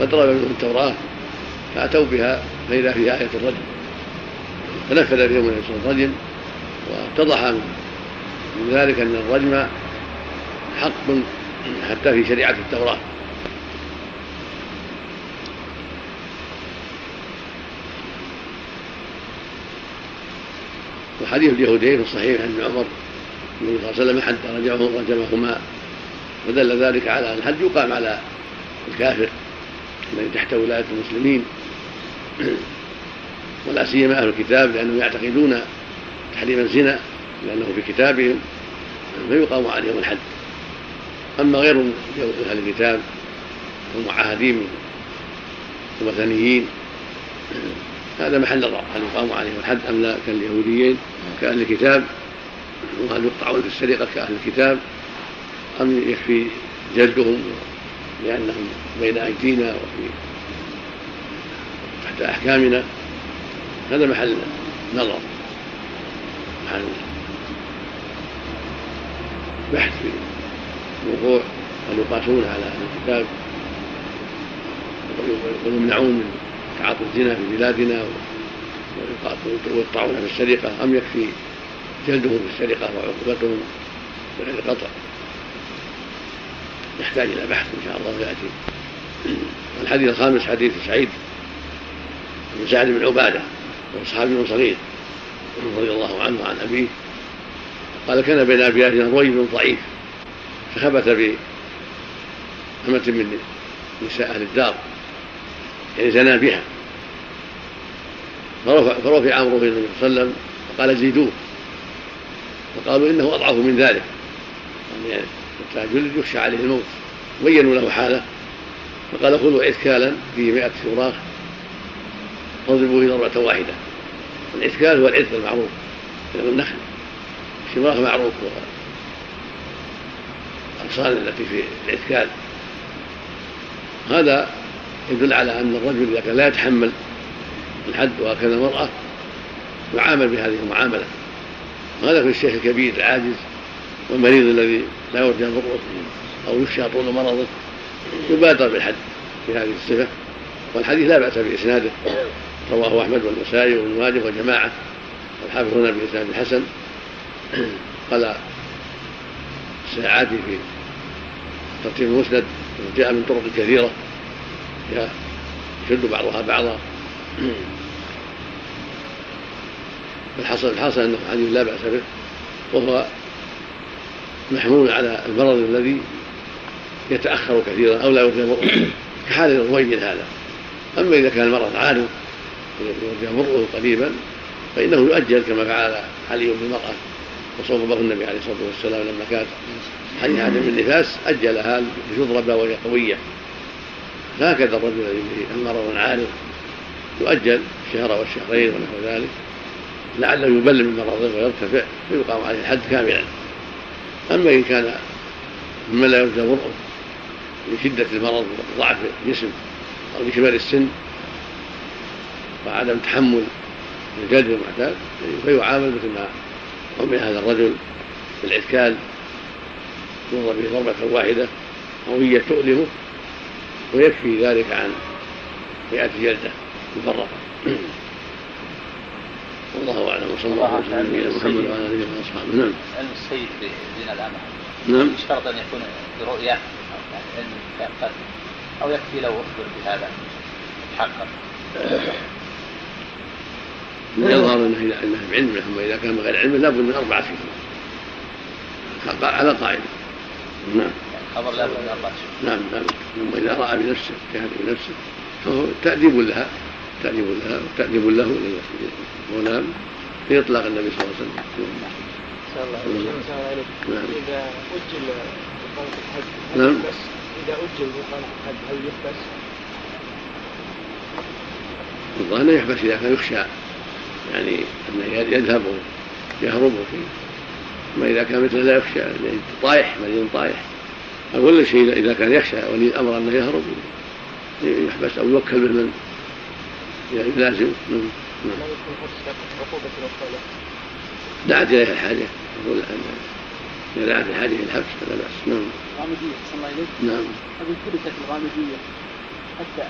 فضرب منهم التوراة فأتوا بها فإذا فيها آية الرجم فنفذ فيهم صلى الرجم واتضح من ذلك أن الرجم حق حتى في شريعة التوراة. وحديث اليهودين في الصحيح عن عمر النبي صلى الله عليه وسلم حتى رجعه رجمهما ودل ذلك على أن الحد يقام على الكافر الذي تحت ولاية المسلمين. ولا سيما أهل الكتاب لأنهم يعتقدون تحريم الزنا لأنه في كتابهم فيقام عليهم الحد أما غير أهل الكتاب المعاهدين الوثنيين هذا محل نظر هل يقام عليهم الحد أم لا كاليهوديين كأهل الكتاب وهل يقطعون في السرقة كأهل الكتاب أم يكفي جلدهم لأنهم بين أيدينا وفي تحت أحكامنا؟ هذا محل نظر محل بحث في الوقوع هل يقاسون على أهل الكتاب ويمنعون من تعاطي الزنا في بلادنا ويقطعون في السرقة أم يكفي جلدهم في السرقة وعقوبتهم بغير قطع يحتاج إلى بحث إن شاء الله يأتي. الحديث الخامس حديث سعيد بن سعد بن عبادة وهو صحابي صغير رضي الله عنه وعن أبيه. قال كان بين أبياتنا رجل ضعيف فخبث بأمة من نساء أهل الدار يعني زنى بها. فرفع, امره إلى النبي صلى الله عليه وسلم فقال زيدوه. فقالوا إنه أضعف من ذلك. يعني حتى جلد يخشى عليه الموت. بينوا له حالة. فقال خذوا عثكالا فيه مئة شراخ فاضربوا به ضربة واحدة. العثكال هو العثك المعروف. من النخل. الشراخ معروف. الأغصان التي في العثكال هذا يدل على أن الرجل إذا كان لا يتحمل الحد وهكذا المرأة يعامل بهذه المعاملة. وهذا في الشيخ الكبير العاجز والمريض الذي لا يرجى ضره أو يخشى طول مرضه يبادر بالحد في هذه الصفة. والحديث لا بأس بإسناده. رواه أحمد والنسائي وابن ماجه وجماعة. والحافظ هنا بإسناد الحسن قال الساعاتي في ترتيب المسند جاء من طرق كثيرة يشد بعضها بعضا. الحصل الحاصل أنه حديث لا بأس به وهو محمول على المرض الذي يتأخر كثيرا أو لا يرجى كحال الرويل هذا. أما إذا كان المرض عارض يرجى مرضه قريبا فإنه يؤجل كما فعل علي بالمراه وصوبه النبي عليه الصلاة والسلام لما كانت حديث عدم النفاس أجلها لتضرب وهي قوية. هكذا الرجل الذي به مرض عارض يؤجل الشهر والشهرين ونحو ذلك لعله يبلم من مرضه ويرتفع فيقام عليه الحد كاملا. أما إن كان مما لا يرجى برؤه لشدة المرض وضعف الجسم أو لكبر السن وعدم تحمل الجلد المعتاد فيعامل مثل ما عمل هذا الرجل بالعتكال يضرب به ضربة واحدة قوية تؤلمه ويكفي ذلك عن مئة جلدة مفرقة. والله أعلم وصلى الله على نبينا محمد وعلى آله وأصحابه. نعم. علم السيد بدين الأمة. نعم. يشترط أن يكون برؤية يعني علم أو يكفي لو اخبر بهذا يتحقق يظهر أنه اذا إنه بعلم اما اذا كان بغير علم لابد من أربعة شهور على قاعدة. نعم. خبر لابد من نعم نعم ثم إذا رأى بنفسه جهد بنفسه فهو تأديب لها تأديب لها وتاديب له هنا في اطلاق النبي صلى الله عليه وسلم نعم. إذا أجل إقامة الحج هل نعم. يحبس؟ إذا أجل إقامة الحج هل يحبس؟ الظاهر انه يحبس إذا كان يخشى يعني انه يذهب ويهرب فيه أما إذا كان مثل لا يخشى يعني طايح مريض طايح أقول شيء إذا كان يخشى ولي الأمر انه يهرب يحبس أو يوكل يلازم نعم يكون حبس عقوبة الأطفال دعت اليها الحاجة يقول اذا دعت الحاجة إلى الحبس فلا بأس. نعم. صلى الله عليه نعم. تركت الغامدية حتى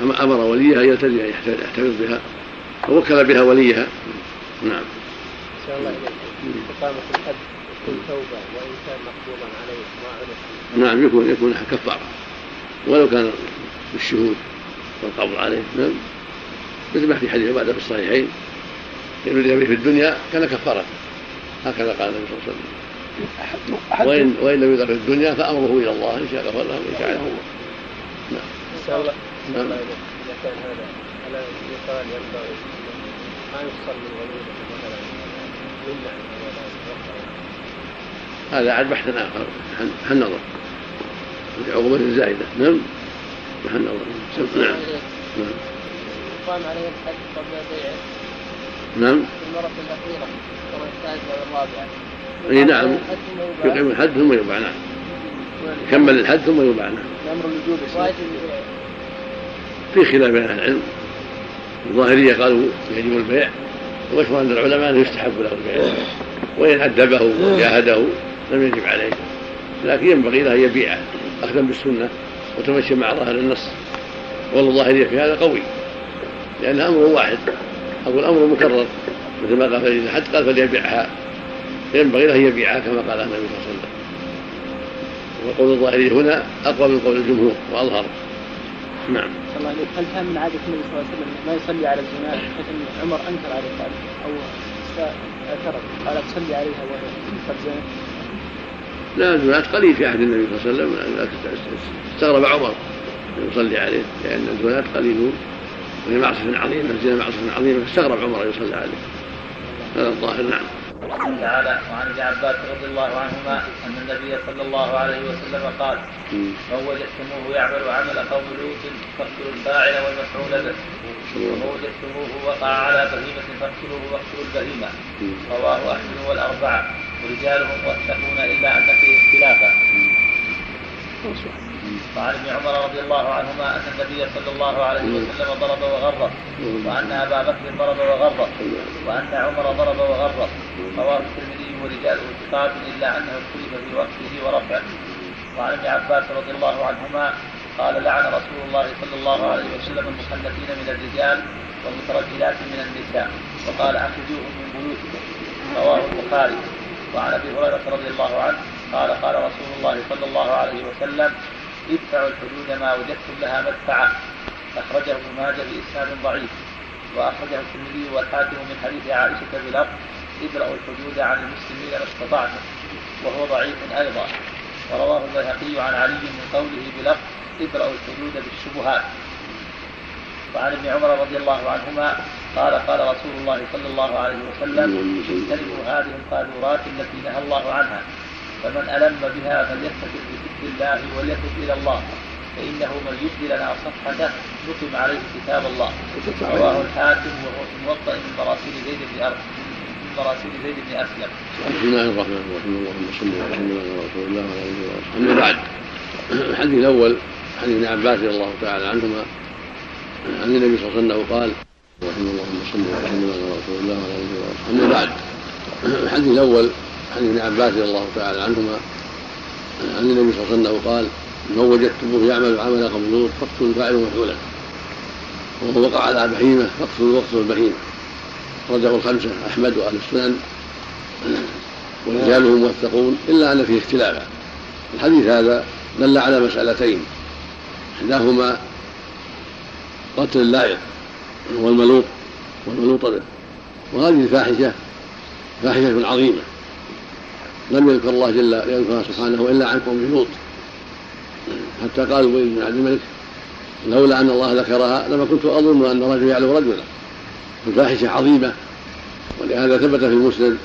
أما أمر وليها ان يلتزم يحتفظ بها ووكل بها وليها. نعم. صلى الله عليه إقامة الحد. وإن كان مقبوضا عليه ما نعم يكون يكون كفاره ولو كان بالشهود والقبض عليه نعم. مثل ما في حديث عبادة في الصحيحين ولد به في الدنيا كان كفارة. هكذا قال النبي صلى الله عليه وسلم. وإن وإن لم يقدر في الدنيا فأمره إلى الله إن شاء غفر له وإن شاء عذبه نعم. الله نعم. إذا كان هذا على يقال ينبغي ما يفصل من وليدة مثلا. يمنع من هذا عاد بحث آخر. محل نظر عقوبة زائدة نعم؟ محل نظر نعم. نعم يقام عليه الحد قبل بيعه. نعم؟ المرة الأخيرة كما الثالثة والرابعة إي نعم. يقيم الحد ثم يباع نعم. يكمل الحد ثم يباع نعم. الأمر الوجوب في خلاف بين أهل العلم. الظاهرية قالوا يجب البيع. ومشهور عند العلماء أنه يستحب له البيع. وإن أدبه وجاهده. لم يجب عليه لكن ينبغي له أن يبيعه اخذا بالسنة وتمشي مع ظاهر النص. والظاهريه في هذا قوي لأن أمر واحد أو الامر مكرر مثل ما قال فإذا حد قال فليبيعها. ينبغي له أن يبيعها كما قال النبي صلى الله عليه وسلم. وقول الظاهريه هنا أقوى من قول الجمهور وأظهر. نعم. الله هل كان من عادة النبي صلى الله عليه وسلم ما يصلي على الزنا بحيث إن عمر أنكر عليه؟ ذلك أو اعترض قال تصلي عليها وهي لا الزنات قليل في عهد النبي صلى الله عليه وسلم. استغرب عمر ان يصلي عليه. لأن الزنات قليلون وهي معصية عظيمة الزنا معصية عظيمة. فاستغرب عمر ان يصلي عليه. هذا الظاهر نعم. تعالى وعن ابن عباس رضي الله عنهما أن النبي صلى الله عليه وسلم قال. من وجدتموه يعمل عمل قوم لوط فاقتلوا الفاعل والمفعول به. ومن وجدتموه وقع على بهيمة فاقتلوه واقتلوا البهيمة. مم. رواه أحمد والأربعة. ورجالهم مؤثقون إلا أن فيه اختلافا. وعن ابن عمر رضي الله عنهما أن النبي صلى الله عليه وسلم ضرب وغرب وأن أبا بكر ضرب وغرب وأن عمر ضرب وغرب. رواه الترمذي ورجاله ثقات إلا أنه اختلف في وقته ورفعه. وعن ابن عباس رضي الله عنهما قال لعن رسول الله صلى الله عليه وسلم المخلفين من الرجال والمترجلات من النساء. وقال اخرجوهم من بيوتكم. رواه البخاري. وعن أبي هريرة رضي الله عنه قال قال رسول الله صلى الله عليه وسلم ادفعوا الحدود ما وجدتم لها مدفعا أخرجه ابن ماجه بإسناد ضعيف. وأخرجه الترمذي والحاكم من حديث عائشة بلفظ ادرأوا الحدود عن المسلمين ما استطعتم وهو ضعيف أيضا. ورواه البيهقي عن علي من قوله بلفظ ادرأوا الحدود بالشبهات. وعن ابن عمر رضي الله عنهما قال قال رسول الله صلى الله عليه وسلم اجتنبوا هذه القاذورات التي نهى الله عنها فمن ألم بها فليستتر بذكر الله وليتب إلى الله فإنه من يبدي لنا صفحته نقم عليه كتاب الله. رواه الحاكم وهو في من مراسيل زيد بن من مراسيل زيد بن أسلم. بسم الله الرحمن الرحيم. اللهم صل وسلم على رسول الله وعلى اله وصحبه أما بعد الحديث الأول حديث ابن عباس رضي الله تعالى عنهما عن النبي صلى الله عليه وسلم قال اللهم صل وسلم على رسول الله وعلى اله وصحبه أما بعد الحديث الأول حديث ابن عباس رضي الله تعالى عنهما عن النبي صلى الله عليه وسلم قال من وجدتموه يعمل عمل قوم لوط فاقتلوا الفاعل مفعولا. وهو وقع على بهيمة فاقتلوا واقتلوا البهيمه رجعوا الخمسة أحمد وأهل السنن ورجاله موثقون إلا أن فيه اختلافا. الحديث هذا دل على مسألتين إحداهما قتل اللائق والملوط والملوط به وهذه الفاحشة فاحشة عظيمة. لم يذكر الله جل يذكرها سبحانه إلا عن قوم لوط. حتى قال ابي بن عبد الملك لولا أن الله ذكرها لما كنت أظن أن رجل يعلو رجلا. الفاحشه عظيمة. ولهذا ثبت في المسند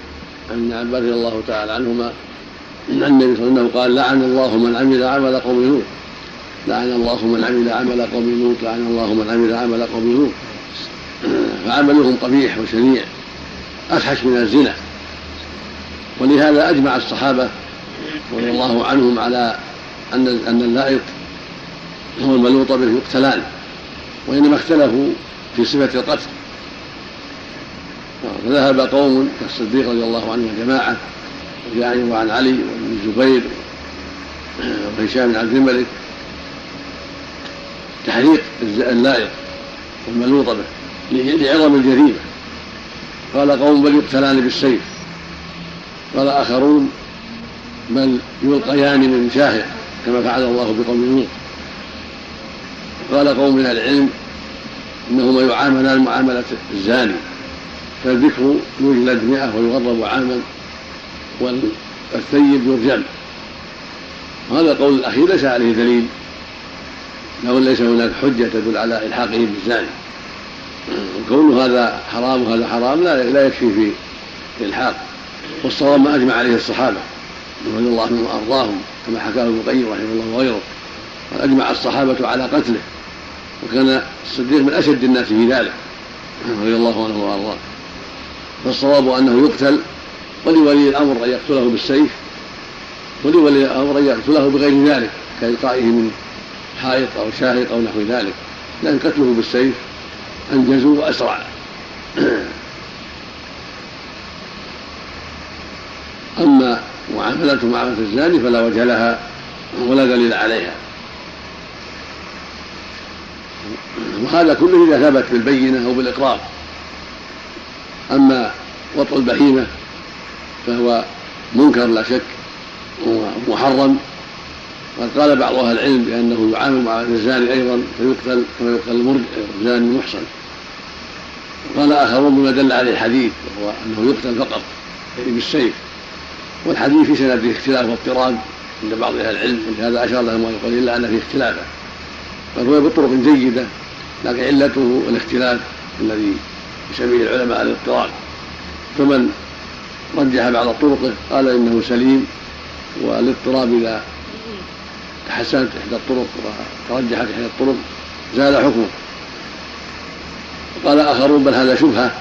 عن عباس رضي الله تعالى عنهما أن النبي صلى الله عليه وسلم قال لعن الله من عمل عمل قوم لوط. لعن الله من عمل عمل قوم لوط لعن الله من عمل عمل قوم لوط. فعملهم قبيح وشنيع افحش من الزنا. ولهذا أجمع الصحابة رضي الله عنهم على أن أن اللائق هو الملوط به يقتلان وإنما اختلفوا في صفة القتل. فذهب قوم كالصديق رضي الله عنه وجماعه وجاء وعن علي وابن الزبير وهشام بن عبد الملك. تحريق اللائق والملوط به. لعظم الجريمة. قال قوم بل يقتلان بالسيف. قال آخرون بل يلقيان من شاهق كما فعل الله بقوم لوط قال قوم من العلم إنهما يعاملان معاملة الزاني فالذكر يجلد مئة ويغرب عاما والثيب يرجم. وهذا القول الأخير ليس عليه دليل لو ليس هناك حجة تدل على الحاقه بالزاني. وكون هذا حرام وهذا حرام لا لا يكفي في الالحاق والصواب ما أجمع عليه الصحابة رضي الله عنهم وأرضاهم كما حكاه ابن القيم رحمه الله وغيره. قال اجمع الصحابة على قتله وكان الصديق من أشد الناس في ذلك رضي الله عنه وأرضاه. فالصواب أنه يقتل ولولي الأمر أن يقتله بالسيف ولولي الأمر أن يقتله بغير ذلك كإلقائه من حائط أو شاهق أو نحو ذلك. لأن قتله بالسيف انجز واسرع أما معاملته معاملة الزاني فلا وجه لها ولا دليل عليها. وهذا كله إذا ثبت بالبينة أو بالإقرار. أما وطء البهيمة فهو منكر لا شك ومحرم. قد قال بعض أهل العلم بأنه يعامل مع الزاني أيضا فيقتل كما يقتل الزاني المحصن. وقال اخرون بما دل عليه الحديث وهو أنه يقتل فقط يعني بالسيف. والحديث في سنده اختلاف واضطراب عند بعض أهل العلم ولهذا أشار له المؤلف إلا أن فيه اختلافا بل هو بطرق جيدة لكن علته الاختلاف الذي يسميه العلماء الاضطراب. فمن رجح بعض طرقه قال إنه سليم والإضطراب اذا تحسنت إحدى الطرق وترجحت إحدى الطرق زال حكمه. وقال آخرون بل هذا شبهة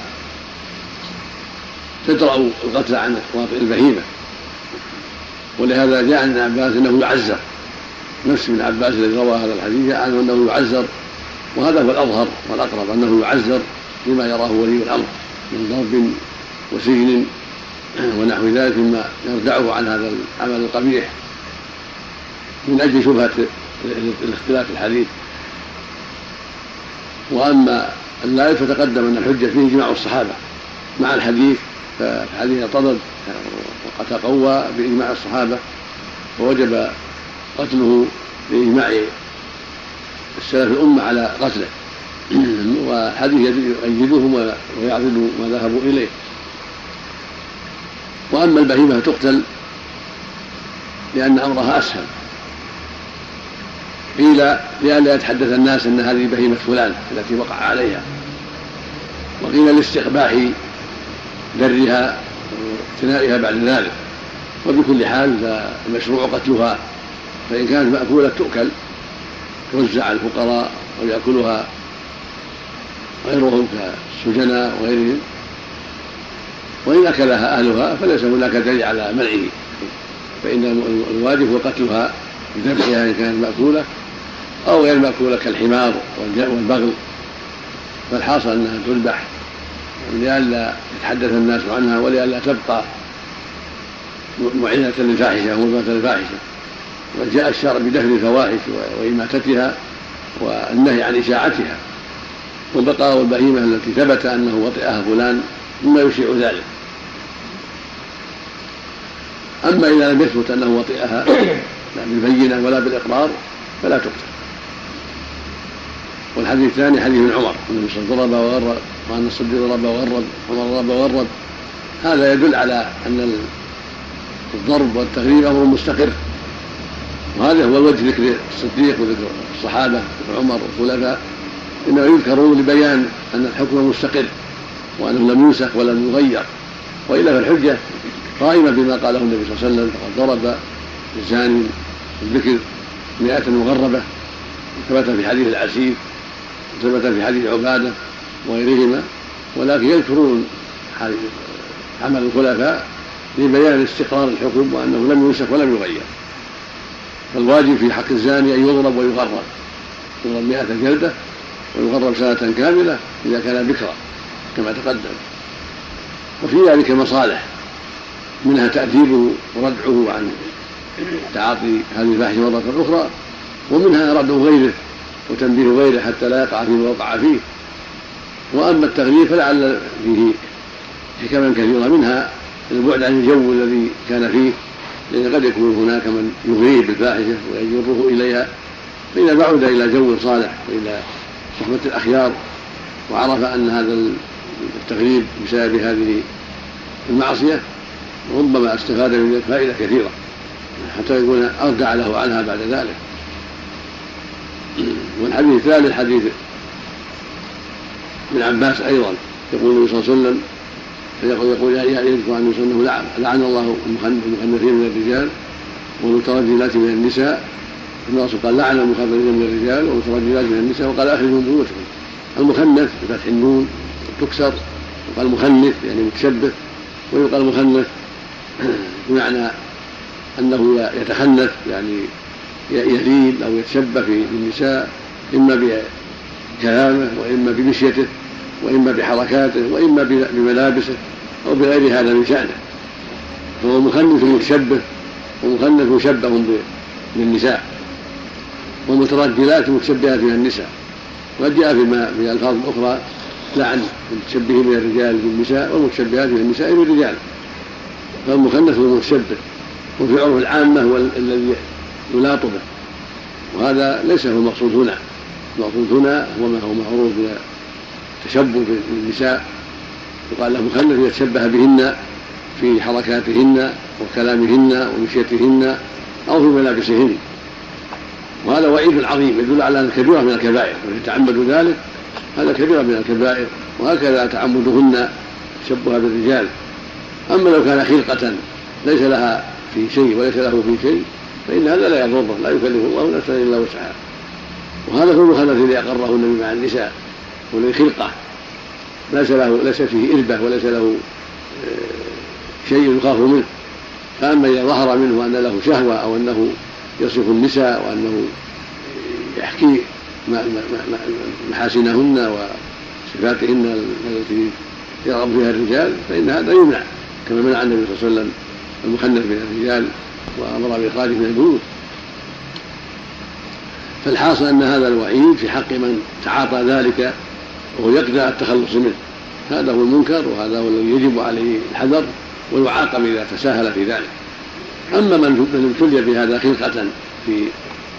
تدرأ القتل عن واطئ البهيمة. ولهذا جاء عن عباس إنه يعزر. نفس ابن عباس الذي روى هذا الحديث عنه أنه يعزر. وهذا هو الأظهر والأقرب أنه يعزر بما يراه ولي الأمر من ضرب وسجن ونحو ذلك مما يردعه عن هذا العمل القبيح. من أجل شبهة الاختلاف الحديث. وأما اللائق فتقدم أن الحجة فيه إجماع الصحابة مع الحديث فالحديث طرد وقد تقوى بإجماع الصحابة ووجب قتله لإجماع السلف الأمة على قتله. وحديث يؤيدهم ويعرض ما ذهبوا إليه. وأما البهيمة فتقتل لأن أمرها أسهل. قيل لئلا يتحدث الناس أن هذه بهيمة فلان التي وقع عليها. وقيل لاستقباح درها واقتنائها بعد ذلك. وبكل حال فالمشروع قتلها فإن كانت مأكولة تؤكل توزع على الفقراء أو يأكلها غيرهم كالسجناء وغيرهم. وإن أكلها أهلها فليس هناك دليل على منعه. فإن الواجب هو قتلها بذبحها إن كانت مأكولة. أو غير مأكولة كالحمار والبغل فالحاصل أنها تذبح لئلا يتحدث الناس عنها ولئلا تبقى معينة للفاحشة ومرضاة للفاحشة وجاء الشرع بدفن الفواحش وإماتتها والنهي عن إشاعتها. وبقاء البهيمة التي ثبت أنه وطئها فلان مما يشيع ذلك. أما إذا لم يثبت أنه وطئها لا بالبينة ولا بالإقرار فلا تقتل. والحديث الثاني حديث عمر أن النبي ضرب وغرب وأن الصديق ضرب وغرب عمر ضرب وغرب. هذا يدل على أن الضرب والتغريب أمر مستقر. وهذا هو وجه ذكر الصديق وذكر الصحابة وذكر عمر والخلفاء إنما يذكرون لبيان أن الحكم مستقر وأنه لم ينسخ ولم يغير. وإلا فالحجة قائمة بما قاله النبي صلى الله عليه وسلم فقد ضرب الزاني الذكر مئة مغربة ثبت في حديث العسير ثبت في حديث عبادة وغيرهما ولكن يذكرون عمل الخلفاء لبيان استقرار الحكم وأنه لم ينسخ ولم يغير. فالواجب في حق الزاني أن يضرب ويغرب يضرب مئة جلدة ويغرب سنة كاملة إذا كان بكرا كما تقدم. وفي ذلك مصالح. منها تأديبه وردعه عن تعاطي هذه الفاحشة مرة أخرى ومنها ردع غيره. وتنبيه غيره حتى لا يقع فيما وقع فيه. وأما التغليب فلعل فيه حكما كثيرة منها البعد عن الجو الذي كان فيه لأن قد يكون هناك من يغريه بالفاحشة ويجره إليها. فإذا بعد إلى جو صالح وإلى صحبة الأخيار وعرف أن هذا التغريب بسبب هذه المعصية ربما استفاد من ذلك فائدة كثيرة حتى يكون أرجع له عنها بعد ذلك. والحديث الثالث حديث ابن عباس أيضا يقول النبي صلى الله عليه وسلم فيقول يقول يذكر عن انه لعن, لعن الله المخنثين من الرجال والمترجلات من النساء. الرسول قال لعن المخنثين من الرجال والمترجلات من النساء وقال أخرجوا من بيوتكم. المخنث بفتح النون تكسر وقال مخنث يعني متشبه ويقال مخنث بمعنى أنه يتخنث يعني يزيد أو يتشبه في النساء إما بكلامه وإما بمشيته وإما بحركاته وإما بملابسه أو بغير هذا من شأنه. فهو مخنث متشبه ومخنث مشبه بالنساء والمترجلات متشبهات من النساء. وقد جاء فيما في ألفاظ أخرى لعن المتشبهين من الرجال بالنساء والمتشبهات من النساء بالرجال. فالمخنث هو المتشبه وفي عرف العامة هو الذي يلاط به وهذا ليس هو المقصود هنا. المقصود هنا هو ما هو معروف بالتشبه بالنساء. يقال له مخنث يتشبه بهن في حركاتهن وكلامهن ومشيتهن أو في ملابسهن. وهذا وعيد عظيم يدل على أن كبيره من الكبائر. ومن يتعمد ذلك هذا كبيره من الكبائر. وهكذا تعمدهن تشبه بالرجال. أما لو كان خلقة ليس لها في شيء وليس له في شيء. فإن هذا لا يضره لا يكلف الله نفسا إلا وسعها. وهذا هو المخلف الذي أقره النبي مع النساء والذي خلقة. ليس له ليس فيه إربة وليس له آه، شيء يخاف منه. فأما إذا ظهر منه أن له شهوة أو أنه يصف النساء وأنه يحكي محاسنهن وصفاتهن التي يرغب فيها الرجال فإن هذا يمنع كما منع النبي صلى الله عليه وسلم المخنث من الرجال وأمر بإخراجه من البيوت. فالحاصل أن هذا الوعيد في حق من تعاطى ذلك وهو يقدر التخلص منه. هذا هو المنكر وهذا هو الذي يجب عليه الحذر ويعاقب إذا تساهل في ذلك. أما من ابتلي بهذا خلقة في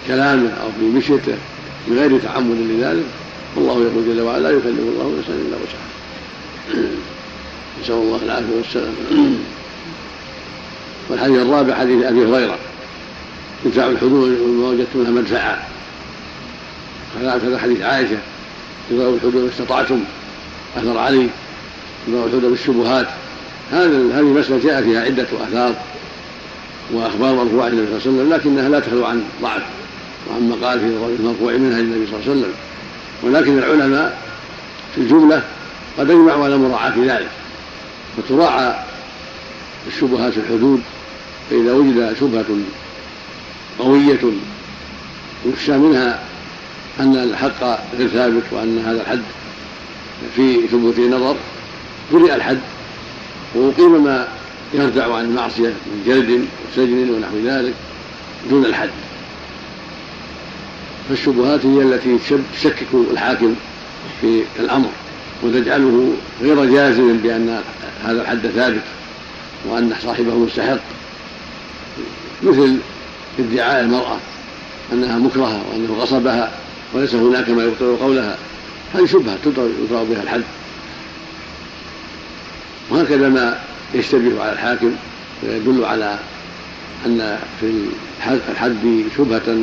كلامه أو في مشيته من غير تعمد لذلك والله يقول جل وعلا لا يكلف الله نفسا إلا وسعها. نسأل الله العافية والسلام. والحديث الرابع حديث أبي هريرة. ادفعوا الحدود وما وجدتم لها مدفعا هذا حديث عائشة. ادفعوا الحدود ما استطعتم. أثر علي. ادفعوا الحدود بالشبهات. هذا هذه المسألة جاء فيها عدة آثار وأخبار مرفوعة النبي صلى الله عليه وسلم لكنها لا تخلو عن ضعف. وعما قال في المرفوع منها للنبي صلى الله عليه وسلم. ولكن العلماء في الجملة قد أجمعوا على مراعاة ذلك. فتراعى الشبهات في الحدود فإذا وجد شبهة قوية يخشى منها أن الحق غير ثابت وأن هذا الحد في ثبوت نظر برئ الحد. وأقيم ما يرجع عن المعصية من جلد وسجن ونحو ذلك دون الحد. فالشبهات هي التي تشكك الحاكم في الأمر وتجعله غير جازم بأن هذا الحد ثابت وأن صاحبه مستحق. مثل ادعاء المرأة أنها مكرهة وأنه غصبها وليس هناك ما يبطل قولها. هذه شبهة يطلق بها الحد. وهكذا ما يشتبه على الحاكم ويدل على أن في الحد شبهة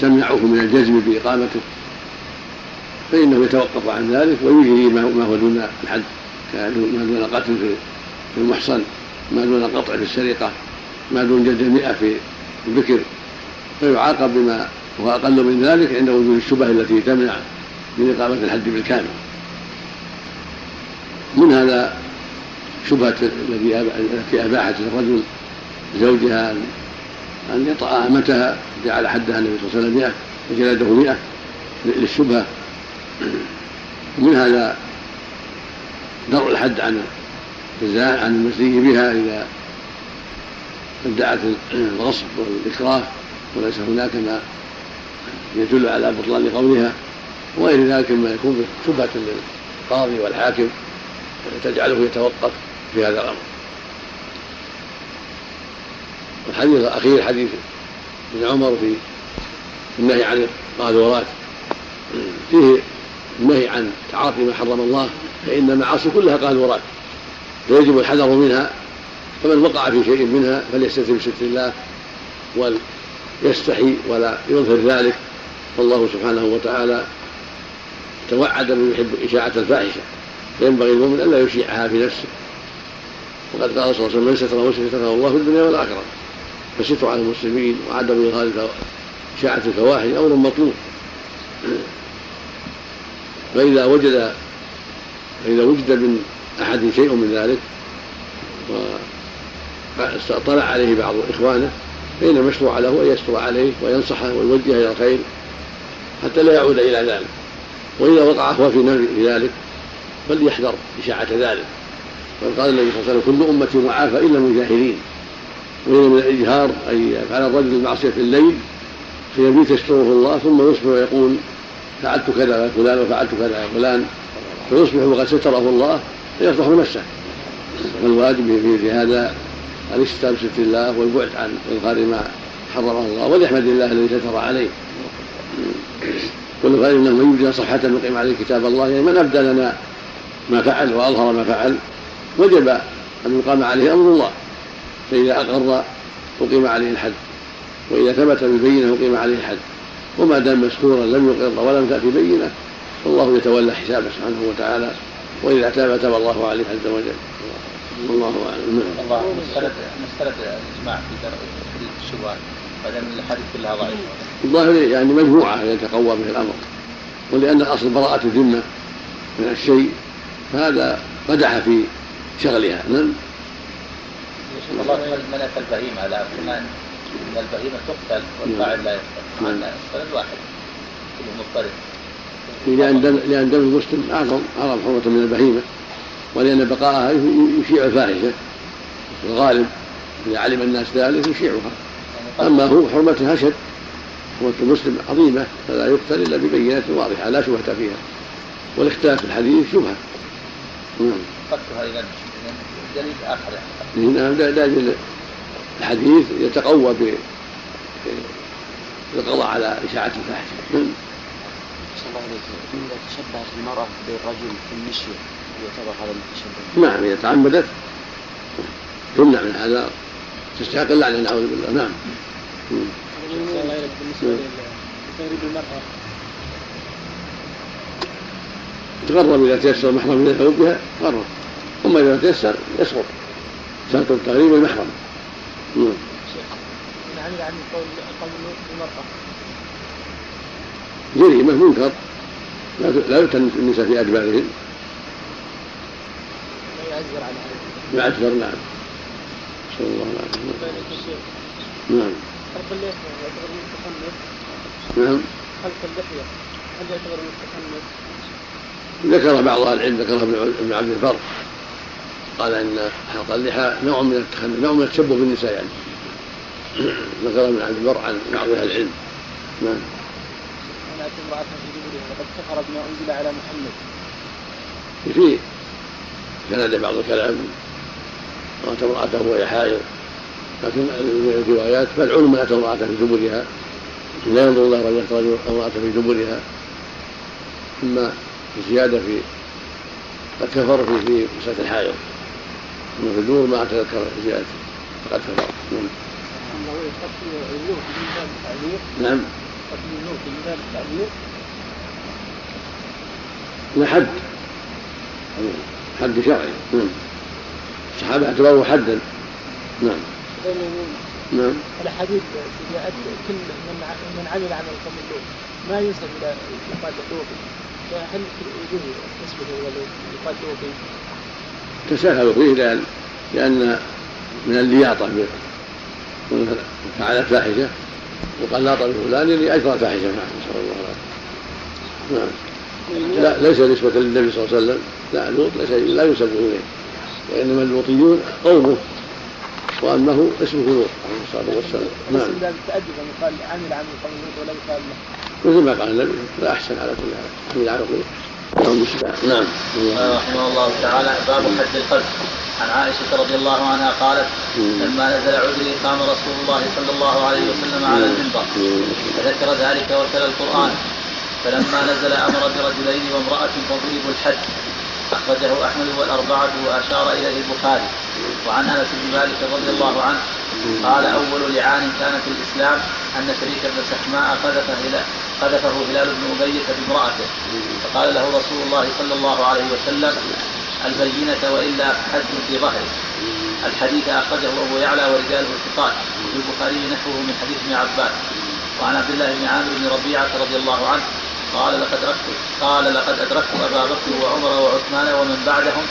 تمنعه من الجزم بإقامته. فإنه يتوقف عن ذلك ويجري ما هو دون الحد. ما دون قتل في المحصن ما دون قطع في السرقة. ما دون جلد المئة في الذكر فيعاقب بما هو أقل من ذلك عند وجود الشبه التي تمنع من إقامة الحد بالكامل. من هذا شبهة التي أباحت للرجل زوجها أن يطأ أمتها جعل حدها النبي صلى الله عليه وسلم مئة وجلده مئة للشبهة. ومن هذا درء الحد عن عن المسيء بها إذا ادعت الغصب والإكراه وليس هناك ما يدل على بطلان قولها وغير ذلك مما يكون شبهة للقاضي والحاكم تجعله يتوقف في هذا الأمر. الحديث الأخير حديث ابن عمر في النهي عن القاذورات فيه النهي عن تعاطي ما حرم الله فإن المعاصي كلها قاذورات فيجب الحذر منها فمن وقع في شيء منها فليستتر بستر الله وليستحي ولا يظهر ذلك. فالله سبحانه وتعالى توعد من يحب إشاعة الفاحشة. فينبغي المؤمن ألا يشيعها في نفسه. وقد قال صلى الله عليه وسلم من ستر مسلم ستره الله في الدنيا والآخرة. فالستر على المسلمين وعدم إظهار إشاعة الفواحش أمر مطلوب. فإذا وجد فإذا وجد من أحد شيء من ذلك واطلع عليه بعض إخوانه فإن المشروع له أن يستر عليه وينصحه ويوجهه إلى الخير حتى لا يعود إلى ذلك. وإذا وقع هو في ذلك فليحذر إشاعة ذلك. وقال قال النبي صلى الله عليه وسلم كل أمتي معافى إلا المجاهرين وإن من الإجهار أن يفعل الرجل المعصية في الليل فيبيت يستره الله ثم يصبح ويقول فعلت كذا يا فلان وفعلت كذا يا فلان فيصبح وقد ستره الله فيصبح نفسه والواجب في هذا الاستتار بستر الله والبعد عن إظهار ما حرمه الله وليحمد الله الذي ستر عليه. كل خير انه من يبدي صفحة نقيم عليه كتاب الله يعني من ابدى لنا ما فعل وأظهر ما فعل وجب أن يقام عليه أمر الله. فإذا أقر أقيم عليه الحد وإذا ثبت بالبينة أقيم عليه الحد. وما دام مستورا لم يقر ولم تأتي بينة فالله يتولى حسابه سبحانه وتعالى وإذا تاب تاب الله عليه عز وجل. والله أعلم. الله مساله مساله الإجماع في الشبهات بعدين الاحاديث كلها ضعيفة. الظاهر يعني مجموعة يتقوى به الأمر. ولأن الأصل براءة الذمة من الشيء فهذا قدح في شغلها. نعم. الله منعت البهيمة. لكن ان البهيمة تقتل والفاعل لا يقتل. مع ان السند واحد. كله مضطرب. لأن دم لأن دم المسلم أعظم أعظم حرمة من البهيمة. ولأن بقاءها يشيع الفاحشة في الغالب إذا علم الناس ذلك يشيعها. أما هو حرمتها أشد حرمة المسلم عظيمة فلا يقتل إلا ببينة واضحة لا شبهة فيها. والاختلاف في الحديث شبهة. نعم. قصدها إذا دليل آخر نعم دليل الحديث يتقوى بالقضاء على إشاعة الفاحشة. نعم. الله عليك إذا تشبهت المرأة بالرجل في المشي يعتبر هذا التشبه نعم إذا تعمدت تمنع من هذا. تستحق اللعنة نعوذ بالله. نعم. بالنسبة لتغريب المرأة تغرب إذا تيسر يحوم بها غرب أما إذا تيسر يسقط. شرط التغريب المحرم. نعم. يعني عن قول قول المرأة جريمة منكر. لا يفتن النساء في أدبارهم. يعذر على هذا يعذر نعم نسأل الله العافية نعم خلق اللحية يعتبر من التخنث نعم خلق اللحية هل يعتبر من التخنث؟ ذكر بعض أهل العلم ذكره ابن عبد البر. قال إن حلق اللحى نوع من التخنث نوع من التشبه بالنساء يعني. ذكر ابن عبد البر عن بعض أهل العلم. نعم. امرأة في دبرها وقد كفر بما أنزل على محمد. في سند بعض الكلام وأتى امرأته وهي حائض. لكن الروايات ملعون من أتى امرأته في دبرها لا ينظر الله رجل رجل امرأة في دبرها ثم زيادة في قد كفر في في مسألة الحائض. أما في الدور ما أتذكر زيادة. فقد كفر. نعم. نعم. لا حد شرعي. نعم. الصحابة اعتبروه حدا. نعم. نعم. الاحاديث جاءت كل من من عمل عمل قوم اللوط ما ينسب إلى يقال لوطي فهل يجوز نسبته إلى يقال لوطي؟ تساهلوا فيه لأن لأن من اللياطة فعل فاحشة وقال لا طبيب فلان لأجرى فاحشة. نعم نسأل الله العافية نعم. لا ليس نسبة للنبي صلى الله عليه وسلم. لا لوط ليس لا ينسب إليه. وإنما اللوطيون قومه وأنه اسمه لوط عليه الصلاة والسلام. نعم. بس تأدب أن يقال عمل عمل قوم لوط ولا يقال له. مثل ما قال النبي لا أحسن على كل حال. عمل عمل لوط نعم. رحمه الله تعالى باب حد القلب عن عائشة رضي الله عنها قالت لما نزل عذري قام رسول الله صلى الله عليه وسلم على المنبر. فذكر ذلك وتلا القرآن. فلما نزل أمر برجلين وامرأة فضربوا الحد أخرجه أحمد والأربعة وأشار إليه البخاري. وعن أنس بن مالك رضي الله عنه قال أول لعان كان في الإسلام أن شريك بن سحماء قذف قذفه هلال بن أمية بامرأته. فقال له رسول الله صلى الله عليه وسلم البينة وإلا حد في ظهره. الحديث أخرجه أبو يعلى ورجاله ثقات في البخاري نحوه من حديث ابن عباس. وعن عبد الله بن عامر بن ربيعة رضي الله عنه قال لقد أدركت قال لقد أدركت أبا بكر وعمر وعثمان ومن بعدهم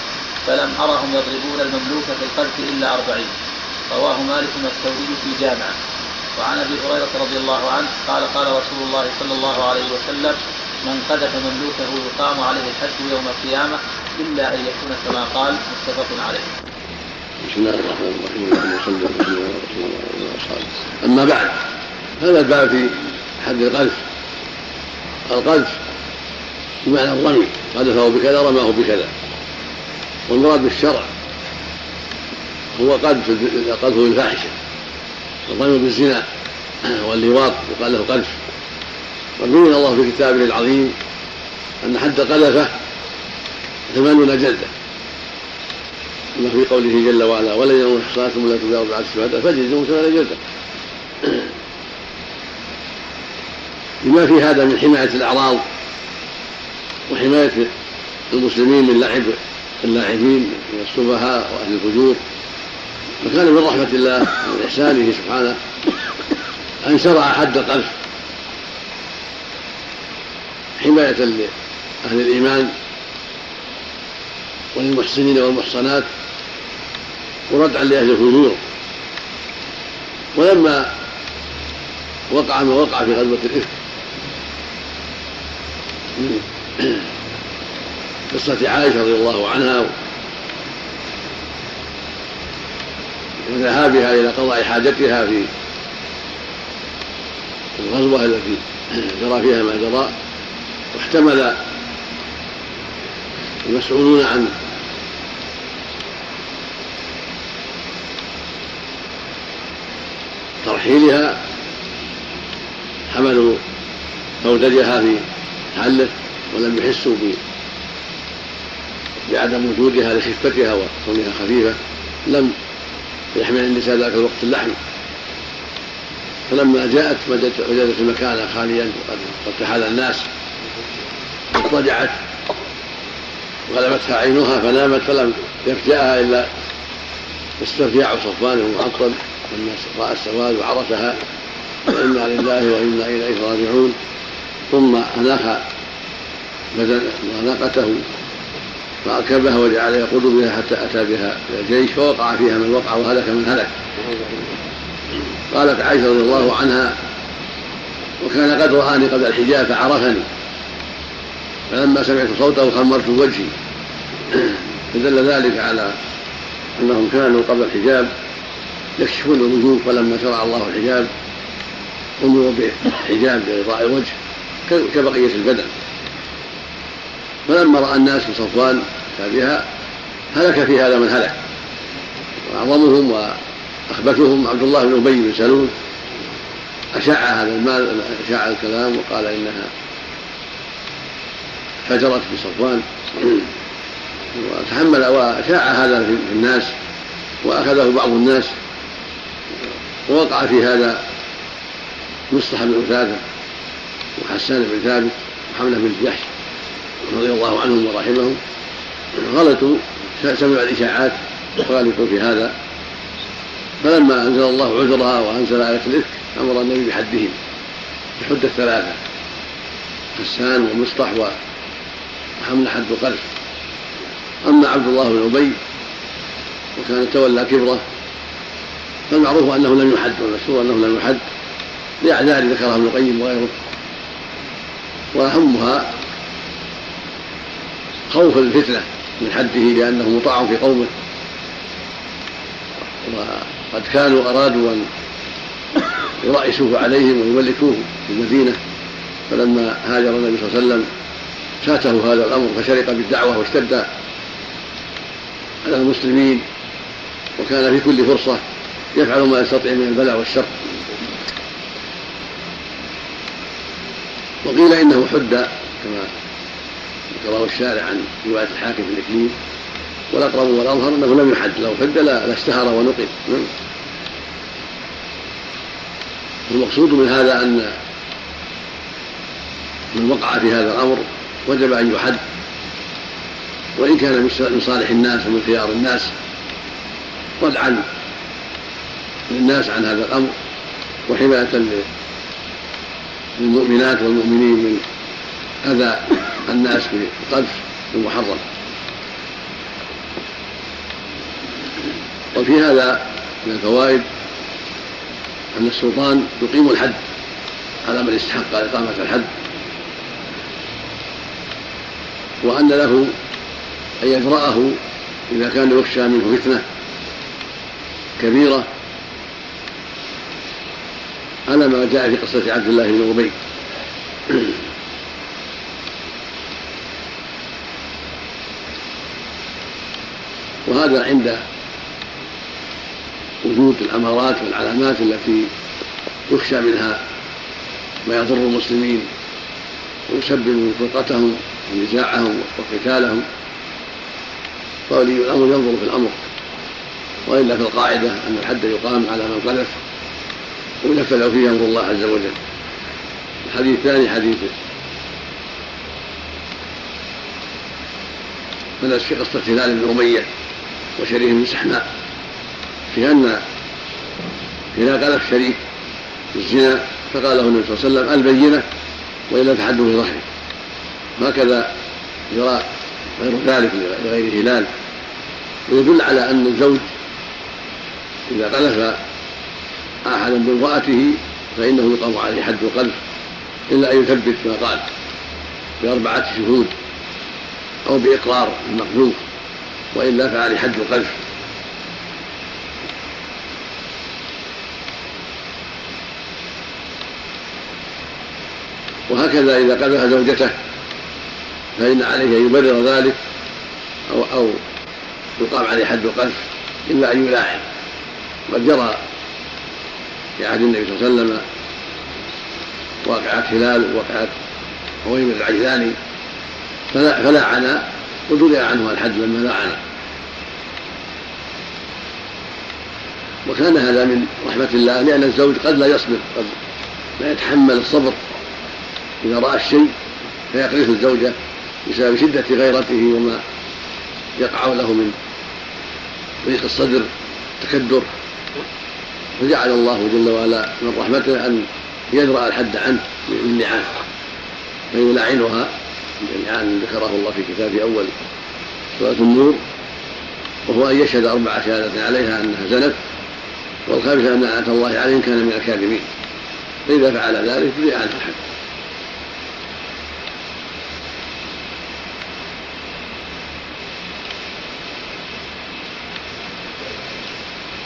فلم أرهم يضربون المملوك في القذف إلا أربعين. رواه مالك والثوري في جامعة. وعن أبي هريرة رضي الله عنه قال قال رسول الله صلى الله عليه وسلم من قذف مملوكه يقام عليه الحد يوم القيامة إلا أن يكون كما قال. متفق عليه. بسم الله الرحمن الرحيم اللهم صل وسلم على رسول الله وعلى أما بعد هذا الباب في حد القذف القذف بمعنى الرمي قذفه بكذا رماه بكذا. والمراد بالشرع هو قذف قذف الفاحشه الرمي بالزنا واللواط يقال له قذف. وبين الله في كتابه العظيم أن حد قذفه ثمانون جلدة. كما في قوله جل وعلا ولن يرون محصنات ولا تجاوز بعد الشهداء فجلدهم ثمان جلدة. لما في هذا من حماية الأعراض وحماية المسلمين من لعب اللاعبين من السفهاء وأهل الفجور. فكان من رحمة الله ومن إحسانه سبحانه أن شرع حد القذف حماية لأهل الإيمان وللمحسنين والمحصنات وردعا لأهل الفجور. ولما وقع ما وقع في غزوة الإفك قصة عائشة رضي الله عنها. وذهابها إلى قضاء حاجتها في الغزوة التي جرى فيها ما جرى. واحتمل المسؤولون عن رحيلها حملوا زوجها في حله ولم يحسوا بعدم وجودها لخفتها وكونها خفيفة لم يحمل النساء ذاك الوقت اللحم. فلما جاءت وجدت المكان خاليا وقد تحال الناس اضطجعت غلبتها عينها فنامت فلم يفجأها إلا استرجاع صفوان المعطل لما رأى السواد وعرفها وإنا لله وإنا إليه راجعون. ثم أناخ بدن ناقته فأركبها وجعل يقود بها حتى أتى بها الجيش فوقع فيها من وقع وهلك من هلك. قالت عائشة رضي الله عنها وكان قد رآني قبل الحجاب فعرفني. فلما سمعت صوته خمرت وجهي. فدل ذلك على أنهم كانوا قبل الحجاب يكشفون الوجوه فلما شرع الله الحجاب أمروا بحجاب لغطاء الوجه. كبقية البدن. فلما رأى الناس صفوان بها هلك في هذا من هلك. وأعظمهم وأخبثهم عبد الله بن أبي بن سلول. أشاع هذا المال أشاع الكلام وقال إنها فجرت في صفوان. وتحمل وشاع هذا في الناس وأخذه بعض الناس. ووقع في هذا مصطح بن عتاده وحسان بن ثابت وحملة بن جحش رضي الله عنهم ورحمهم. غلطوا سمعوا الإشاعات وغلطوا في هذا. فلما أنزل الله عذرها وأنزل آية الإفك أمر النبي بحدهم بحد الثلاثه حسان ومصطح وحمل حد قذف أما عبد الله بن أبي وكان تولى كبره فالمعروف أنه لم يحد والمشهور أنه لم يحد لأعذار ذكرها ابن القيم وغيره. وأهمها خوف الفتنة من حده لأنه مطاع في قومه. وقد كانوا أرادوا أن يرأسوه عليهم ويملكوه في المدينة فلما هاجر النبي صلى الله عليه وسلم فاته هذا الأمر فشرق بالدعوة واشتد على المسلمين وكان في كل فرصة يفعل ما يستطيع من البلاء والشر. وقيل إنه حد كما ذكره الشارع عن رواية الحاكم في الاكليل والأقرب والأظهر أنه لم يحد لو حد لاستهر ونقل. المقصود من هذا أن من وقع في هذا الأمر وجب أن يحد. وإن كان من صالح الناس ومن خيار الناس ردعا للناس عن هذا الأمر وحماية للمؤمنات والمؤمنين من اذى الناس بالقذف المحرم. وفي هذا من الفوائد أن السلطان يقيم الحد على من استحق إقامة الحد وأن له أن يجرأه إذا كان يخشى منه فتنة كبيرة على ما جاء في قصة عبد الله بن أبي. وهذا عند وجود الأمارات والعلامات التي يخشى منها ما يضر المسلمين ويسبب فرقتهم ونزاعهم وقتالهم. فولي الأمر ينظر في الأمر وإلا في القاعدة أن الحد يقام على من قذف وينفذ فيه أمر الله عز وجل. الحديث الثاني حديث من في قصه هلال بن أمية وشريك بن سحماء في أن إذا قذف شريك الزنا فقال له النبي صلى الله عليه وسلم البينة وإلا فحد في ظهره. هكذا يرى غير ذلك لغير هلال. ويدل على أن الزوج إذا قذف أحدا بامرأته فإنه يقام عليه حد القذف إلا أن يثبت ما قال بأربعة شهود أو بإقرار المقذوف وإلا فعليه حد القذف. وهكذا إذا قذف زوجته فإن عليه أن يبرر ذلك أو أو يقام عليه حد القذف إلا أن يلاعن قد جرى في عهد النبي صلى الله عليه وسلم واقعة هلال وواقعة هويم العجلاني فلعن ودرع عنه الحد لما لعن وكان هذا من رحمة الله لأن الزوج قد لا يصبر قد لا يتحمل الصبر. إذا رأى الشيء فيقذف الزوجة بسبب شدة غيرته وما يقع له من ضيق الصدر تكدر. فجعل الله جل وعلا من رحمته أن يدرأ الحد عنه من لعان فيلاعنها اللعان ذكره الله في كتابه أول سورة النور وهو أن يشهد أربع شهادات عليها أنها زنت والخامسة أن لعنة الله عليهم كان من الكاذبين. فإذا فعل ذلك عنه الحد.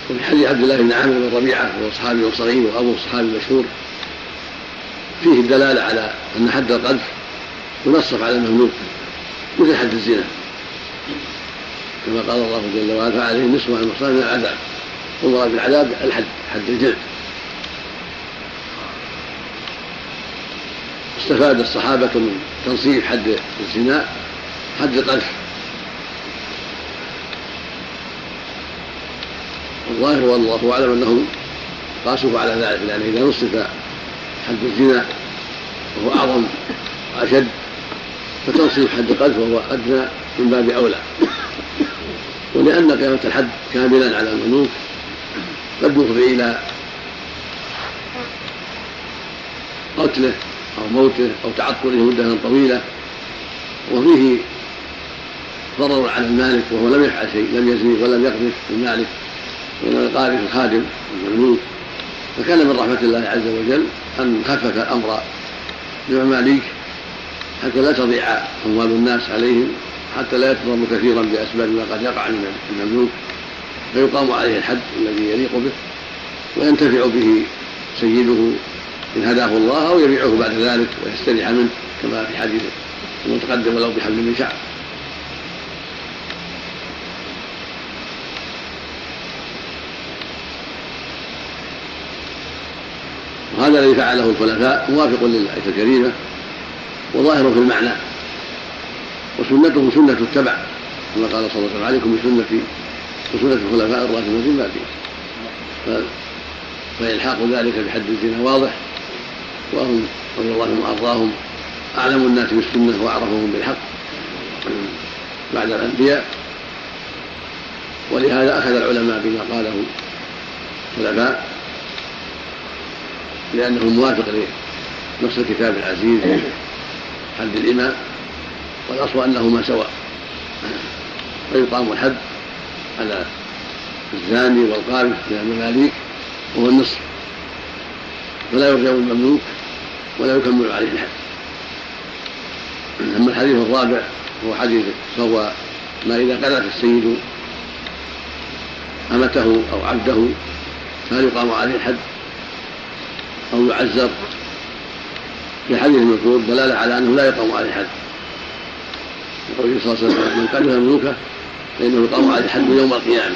وفي حديث عبد الله بن عامر بن ربيعة وهو صحابي صغير وأبو الصحابي المشهور فيه الدلاله على أن حد القذف ينصف على المملوك مثل حد الزنا. كما قال الله جل وعلا فعليه نصف المحصن من العذاب. ومراد بالعذاب الحد حد الجلد. استفاد الصحابة من تنصيف حد الزنا حد القذف. الظاهر والله أعلم انهم قاسوا على ذلك لأن إذا نصف حد الزنا وهو أعظم وأشد فتنصيف حد القذف وهو أدنى من باب أولى. ولأن قيامه الحد كاملا على المملوك قد يفضي إلى قتله أو موته أو تعطله مده طويلة وفيه ضرر على المالك وهو لم يفعل شيء لم يزني ولم يقذف المالك وإنما يقارف الخادم المملوك فكان من رحمة الله عز وجل أن خفف الأمر للمماليك حتى لا تضيع أموال الناس عليهم حتى لا يتضر كثيرا بأسباب ما قد يقع من المملوك فيقام عليه الحد الذي يليق به وينتفع به سيده إن هداه الله أو يبيعه بعد ذلك ويستريح منه كما في حديث المتقدم ولو بحبل من شعر. وهذا الذي فعله الخلفاء موافق للآية الكريمة وظاهر في المعنى وسنته سنة التبع كما قال صلى الله عليه وسلم عليكم بسنتي وسنة الخلفاء الراشدين بعدي فإلحاق ذلك بحد الزنا واضح وهم رضي الله عنهم وأرضاهم أعلم الناس بالسنة وأعرفهم بالحق بعد الأنبياء. ولهذا أخذ العلماء بما قاله الخلفاء لأنه موافق لنص الكتاب العزيز حد الإمام والأصل أنهما سواء فيقام الحد على الزاني والقارف من المماليك وهو النصف فلا يرجع المملوك ولا يكمل عليه الحد. أما الحديث الرابع هو حديث فهو ما إذا قذف السيد أمته أو عبده فهل يقام عليه الحد؟ أو يعزر في الحديث المذكور دلالة على أنه لا يقام عليه حد. يقول صلى الله عليه وسلم من قدم ملوكه فإنه يقام عليه حد يوم القيامة.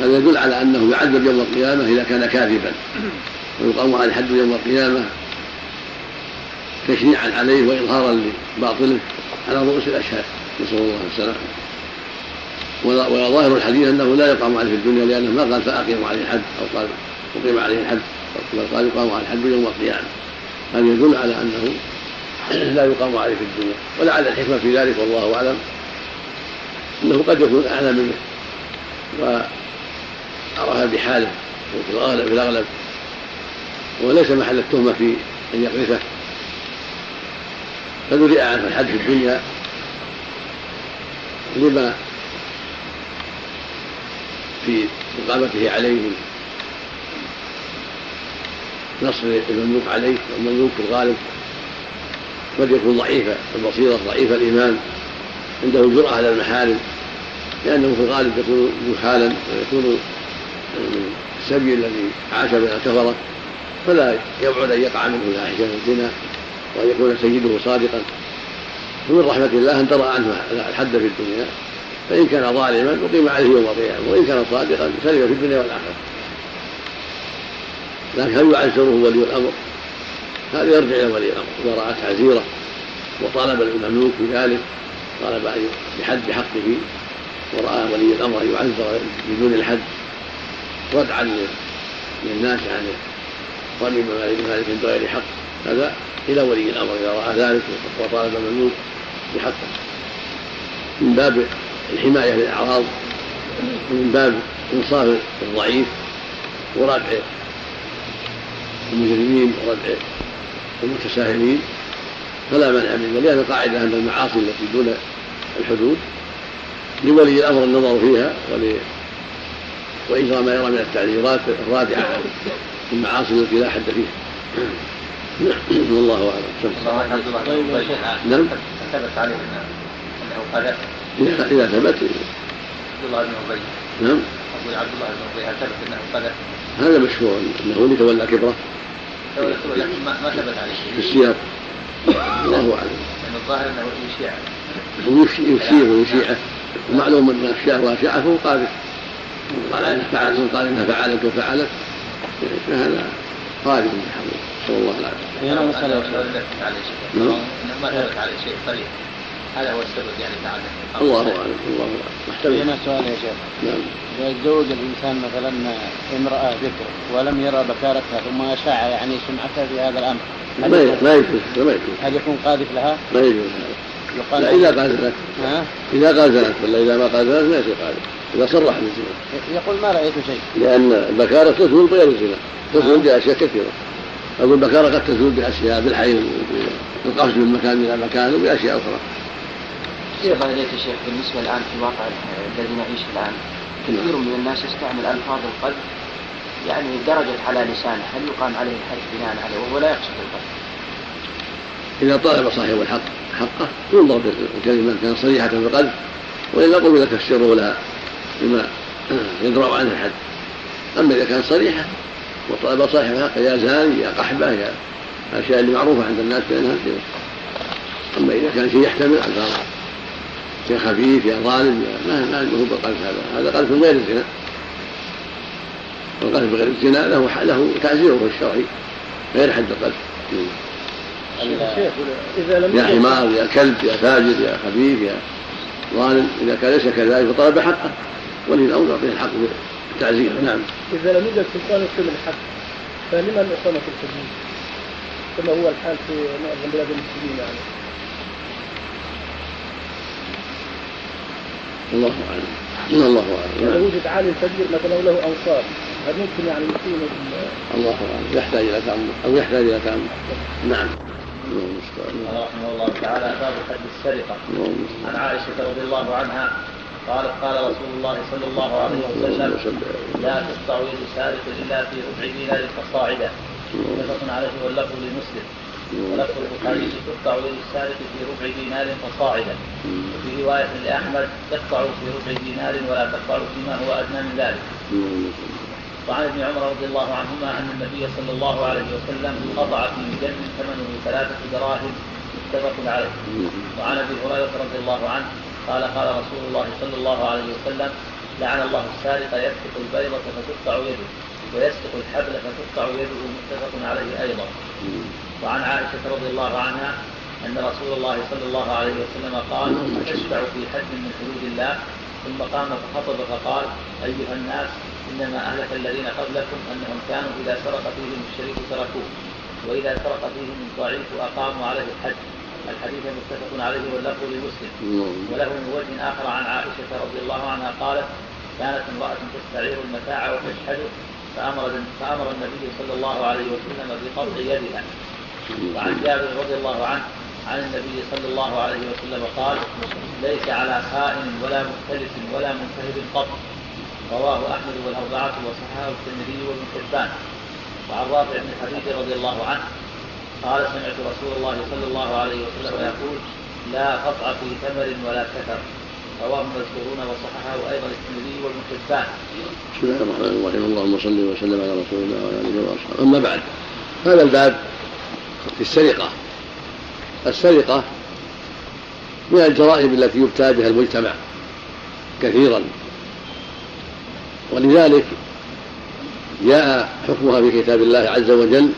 هذا يدل على أنه يعذب يوم القيامة إذا كان كاذبا. ويقام عليه حد يوم القيامة تشنيعا عليه وإظهارا لباطله على رؤوس الأشهاد نسأل الله السلامة. وظاهر الحديث أنه لا يقام عليه في الدنيا لأنه ما قال فأقيم عليه الحد أو قال أقيم عليه الحد بل قال يقام على الحد يوم القيامة. هذا يدل على أنه لا يقام عليه في الدنيا. ولعل الحكمة في ذلك والله أعلم أنه قد يكون أعلم منه. وعرف بحاله في الأغلب في الأغلب. وليس محل التهمة في أن يقذفه. فذرئ عنه الحد في الدنيا. لما في إقامته عليه نصر المملوك عليه والمملوك الغالب قد يكون ضعيف البصيرة ضعيف الإيمان عنده الجرأة على المحارم لأنه في الغالب يكون جحالا ويكون السبي الذي عاش بين الكفرة فلا يبعد أن يقع منه فاحشة الزنا وأن يكون سيده صادقا. ومن رحمة الله أن ترى عنه الحد في الدنيا فإن كان ظالما أقيم عليه يوم القيامة وإن كان صادقا سلم في الدنيا والآخرة. لكن هل يعزره ولي الأمر؟ هذا يرجع إلى ولي الأمر. إذا رأى تعزيره وطالب المملوك بذلك طالب بحد حقه ورأى ولي الأمر يعذر بدون الحد ردعا للناس عن ظن ذلك بغير حق. هذا إلى ولي الأمر إذا رأى ذلك وطالب المملوك بحقه من باب الحماية للأعراض ومن باب إنصاف الضعيف وردع المجرمين وردع المتساهلين فلا منع من ذلك لأن القاعدة أن المعاصي التي دون الحدود لولي الأمر النظر فيها ول وإجرى ما يرى من التعذيرات الرادعة عن المعاصي التي لا حد فيها. والله أعلم. نعم. ثبت عليه أنه قذف إذا ثبت. عبد الله بن نعم. عبد الله بن هل ثبت أنه قذف؟ هذا مشهور أنه اللي تولى كبره ما ثبت عليه في السياق الله لأن الظاهر أنه يشيع يفسيه ويشيعه ومعلوم أن الشيعة فهو قاذف قال إنه فعل من قال إنها فعلت وفعلت. فهذا قاذف بحمد نسأل الله العافية هنا مسألة عليه شيء. نعم. أنه ما ثبت عليه شيء. صريح هذا هو السبب يعني تعالى الله أعلم الله محتمل. هنا سؤال يا شيخ. نعم. إذا يتزوج الإنسان مثلا امرأة ذكر ولم يرى بكارتها ثم أشاع يعني سمعتها في هذا الأمر هل ما يكون- ما يجوز هذا ما يجوز. هل يكون قاذف لها؟ ما يجوز. هذا يقال لا إذا قازلت ها؟ إذا قازلت ولا إذا ما قازلت ما يصير قاذف. إذا صرح بالزنا يقول ما رأيت شيء. لأن البكارة تزول بغير الزنا تزول بأشياء كثيرة. أقول البكارة قد تزول بأشياء بالحيض بالقفز من مكان إلى مكان وبأشياء أخرى. عليك يا شيخ بالنسبة الآن في الواقع الذي نعيش الآن؟ كثير من الناس يستعمل ألفاظ القذف يعني درجت على لسانه هل يقام عليه الحد بناء عليه وهو لا يقصد القذف إذا طلب صاحب الحق حقه ينظر بالكلمة كان صريحة في القلب وإلا قل لك السر لها بما يدرأ عنه الحد أما إذا كانت صريحة وطلب صاحب الحق يا زاني يا قحبة يا الأشياء اللي معروفة عند الناس بأنها أما إذا كان شيء يحتمل ألفاظ يا خفيف يا ظالم يا ما ما هو بالقلب هذا. هذا قلب غير الزنا. والقلب غير الزنا له له تعزيره الشرعي غير حد لم يا حمار يا كلب يا فاجر يا خبيث يا ظالم إذا كان ليس كذلك فطلب حقه. ولي الأمر يعطيه الحق بالتعزير نعم. إذا لم يوجد سلطان يحكم الحد فلمن اقامت الحدود؟ كما هو الحال في معظم بلاد المسلمين يعني. الله أعلم. الله أعلم. يعني. وجد عالم كبير مثلا وله انصار هل ممكن يعني ال- الله أعلم. يحتاج إلى تامل أو يحتاج إلى تامل نعم. الله المستعان. قال رحمه الله تعالى باب حد السرقة. الله عن عائشة رضي الله عنها قالت قال رسول الله صلى الله عليه اللهم وسلم لا تقطع يد سارق إلا في ربع دينار فصاعدا متفق عليه واللفظ لمسلم. ولفظ البخاري تقطع يد السارق في ربع دينار فصاعدا. وفي رواية لأحمد تقطع في ربع دينار ولا تقطع فيما هو أدنى من ذلك. وعن ابن عمر رضي الله عنهما أن النبي صلى الله عليه وسلم قطع في مجن ثمنه ثلاثة دراهم متفق عليه. وعن أبي هريرة رضي الله عنه قال قال رسول الله صلى الله عليه وسلم لعن الله السارق يسرق البيضة فتقطع يده ويسرق الحبل فتقطع يده. متفق عليه أيضا. وعن عائشة رضي الله عنها أن رسول الله صلى الله عليه وسلم قال تشفع في حد من حدود الله؟ ثم قام فخطب فقال أيها الناس إنما أهلك الذين قبلكم أنهم كانوا إذا سرق فيهم الشريف تركوه وإذا سرق فيهم الضعيف أقاموا عليه الحد الحديث متفق عليه واللفظ لمسلم. وله من وجه آخر عن عائشة رضي الله عنها قالت كانت امرأة تستعير المتاع وتشهده فأمر فأمر النبي صلى الله عليه وسلم بقطع يدها. وعن جابر رضي الله عنه عن النبي صلى الله عليه وسلم قال ليس على خائن ولا مختلف ولا منتهب قط. رواه أحمد والأربعة وصححه الترمذي وابن حبان. وعن رافع بن حديث رضي الله عنه قال سمعت رسول الله صلى الله عليه وسلم يقول لا قطع في ثمر ولا كثر. رواه المذكورون وصححه أيضا الترمذي وابن حبان. بسم الله. الرحمن الرحيم اللهم صل وسلم على رسول الله وعلى آله وأصحابه. أما بعد هذا الباب في السرقة. السرقة من الجرائم التي يبتلى بها المجتمع كثيرا. ولذلك جاء حكمها في كتاب الله عز وجل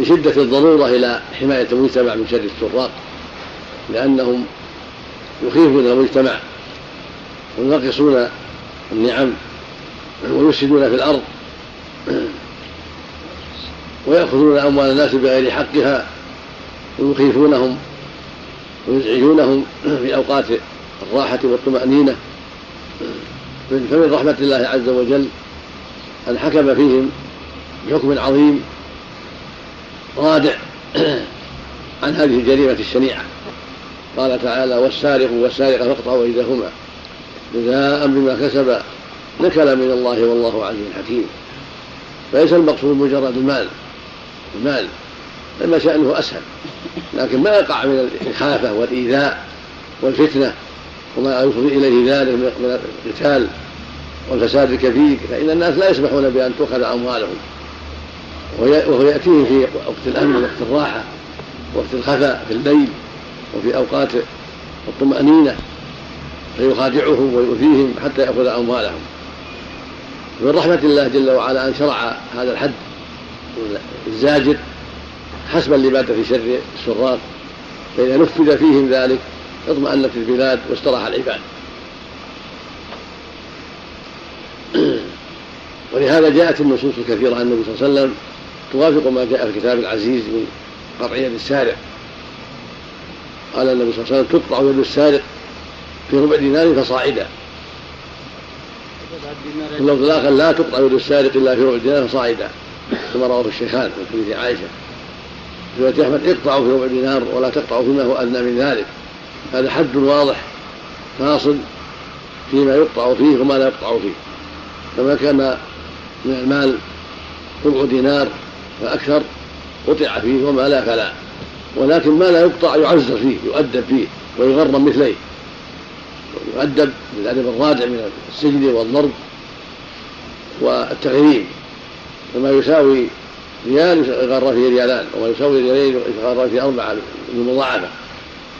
لشدة الضرورة إلى حماية المجتمع من شر السراق لأنهم يخيفون المجتمع وينقصون النعم ويفسدون في الأرض. ويأخذون أموال الناس بغير حقها ويخيفونهم ويزعجونهم في أوقات الراحة والطمأنينة. فمن رحمة الله عز وجل أن حكم فيهم بحكم عظيم رادع عن هذه الجريمة الشنيعة. قال تعالى والسارق والسارقة فاقطعوا أيديهما جزاء بما كسبا نكلا من الله والله عزيز حكيم. فليس المقصود مجرد المال المال لما شأنه أسهل. لكن ما يقع من الإخافة والإيذاء والفتنة وما يفضي إليه ذلك من القتال والفساد الكثير فإن الناس لا يسمحون بأن تؤخذ أموالهم. وهو يأتيهم في وقت الأمن وقت الراحة وقت الخفاء في الليل وفي أوقات الطمأنينة فيخادعهم ويؤذيهم حتى يأخذ أموالهم. من رحمة الله جل وعلا أن شرع هذا الحد. الزاجر حسبا لبات في شر السراق فإذا نفذ فيهم ذلك اطمأنت البلاد واستراح العباد. ولهذا جاءت النصوص الكثيرة عن النبي صلى الله عليه وسلم توافق ما جاء في الكتاب العزيز من قطع يد السارق. قال النبي صلى الله عليه وسلم تقطع يد السارق في ربع دينار فصاعدا واللفظ الآخر لا تقطع يد السارق إلا في ربع دينار فصاعدا. كما رواه الشيخان في حديث عائشة. في أحمد اقطعوا في ربع دينار ولا تقطعوا فيما هو أدنى من ذلك. هذا حد واضح فاصل فيما يقطع فيه وما لا يقطع فيه. فما كان من المال ربع دينار فأكثر قطع فيه وما لا فلا. ولكن ما لا يقطع يعزر فيه يؤدب فيه ويغرم مثليه. يؤدب بالأدب الرادع من السجن والضرب والتغريم فما يساوي ريال يغرى فيه ريالان وما يساوي ريالين يغرى فيه أربعة بالمضاعفة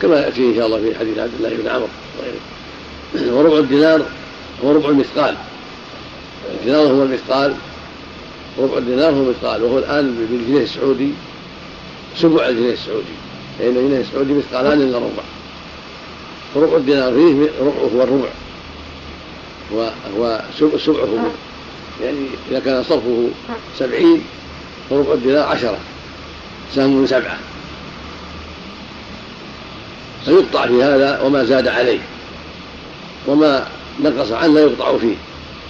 كما يأتي إن شاء الله في حديث عبد الله بن عمرو وربع الدينار هو ربع المثقال. الدينار هو المثقال ربع الدينار هو مثقال وهو الآن بالجنيه السعودي سبع الجنيه السعودي. لأن الجنيه السعودي مثقالان إلا ربع. وربع الدينار فيه ربعه هو الربع سبعه يعني إذا كان صرفه سبعين فربع الدينار عشرة سهم سبعة. فيقطع في هذا وما زاد عليه وما نقص عنه لا يقطع فيه.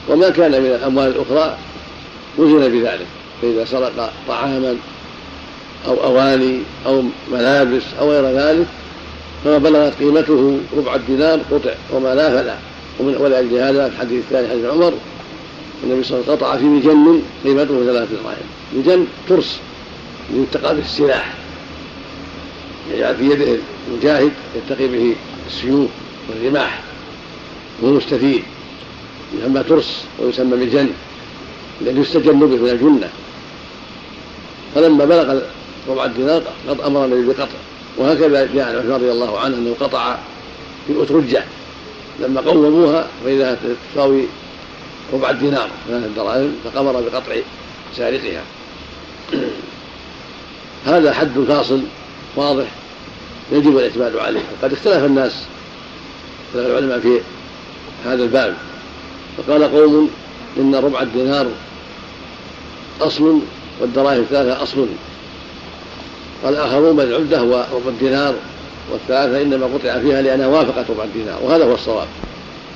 وما كان من الأموال الأخرى وزن بذلك فإذا سرق طعاما أو أواني أو ملابس أو غير ذلك فما بلغت قيمته ربع الدينار قطع وما لا فلا. ومن ولأجل هذا الحديث الثاني حديث عمر النبي صلى الله عليه وسلم قطع في مجن قيمته ثلاثة دراهم مجن ترس يتقى به السلاح. يجعل في يده المجاهد يتقي به السيوف والرماح والمستفيد. يسمى ترس ويسمى مجن. الذي يستجن به من الجنة. فلما بلغ ربع الدينار قد أمر النبي بقطع. وهكذا جاء عن عثمان رضي الله عنه أنه قطع في أترجة. لما قوموها فإذا تساوي ربع الدينار من الدراهم فأمر بقطع سارقها. هذا حد فاصل واضح يجب الاعتماد عليه. وقد اختلف الناس اختلف العلماء في هذا الباب. فقال قوم إن ربع الدينار أصل والدراهم الثلاثة أصل. قال آخرون بل العدة هو ربع الدينار والثلاثة إنما قطع فيها لأنها وافقت ربع الدينار وهذا هو الصواب.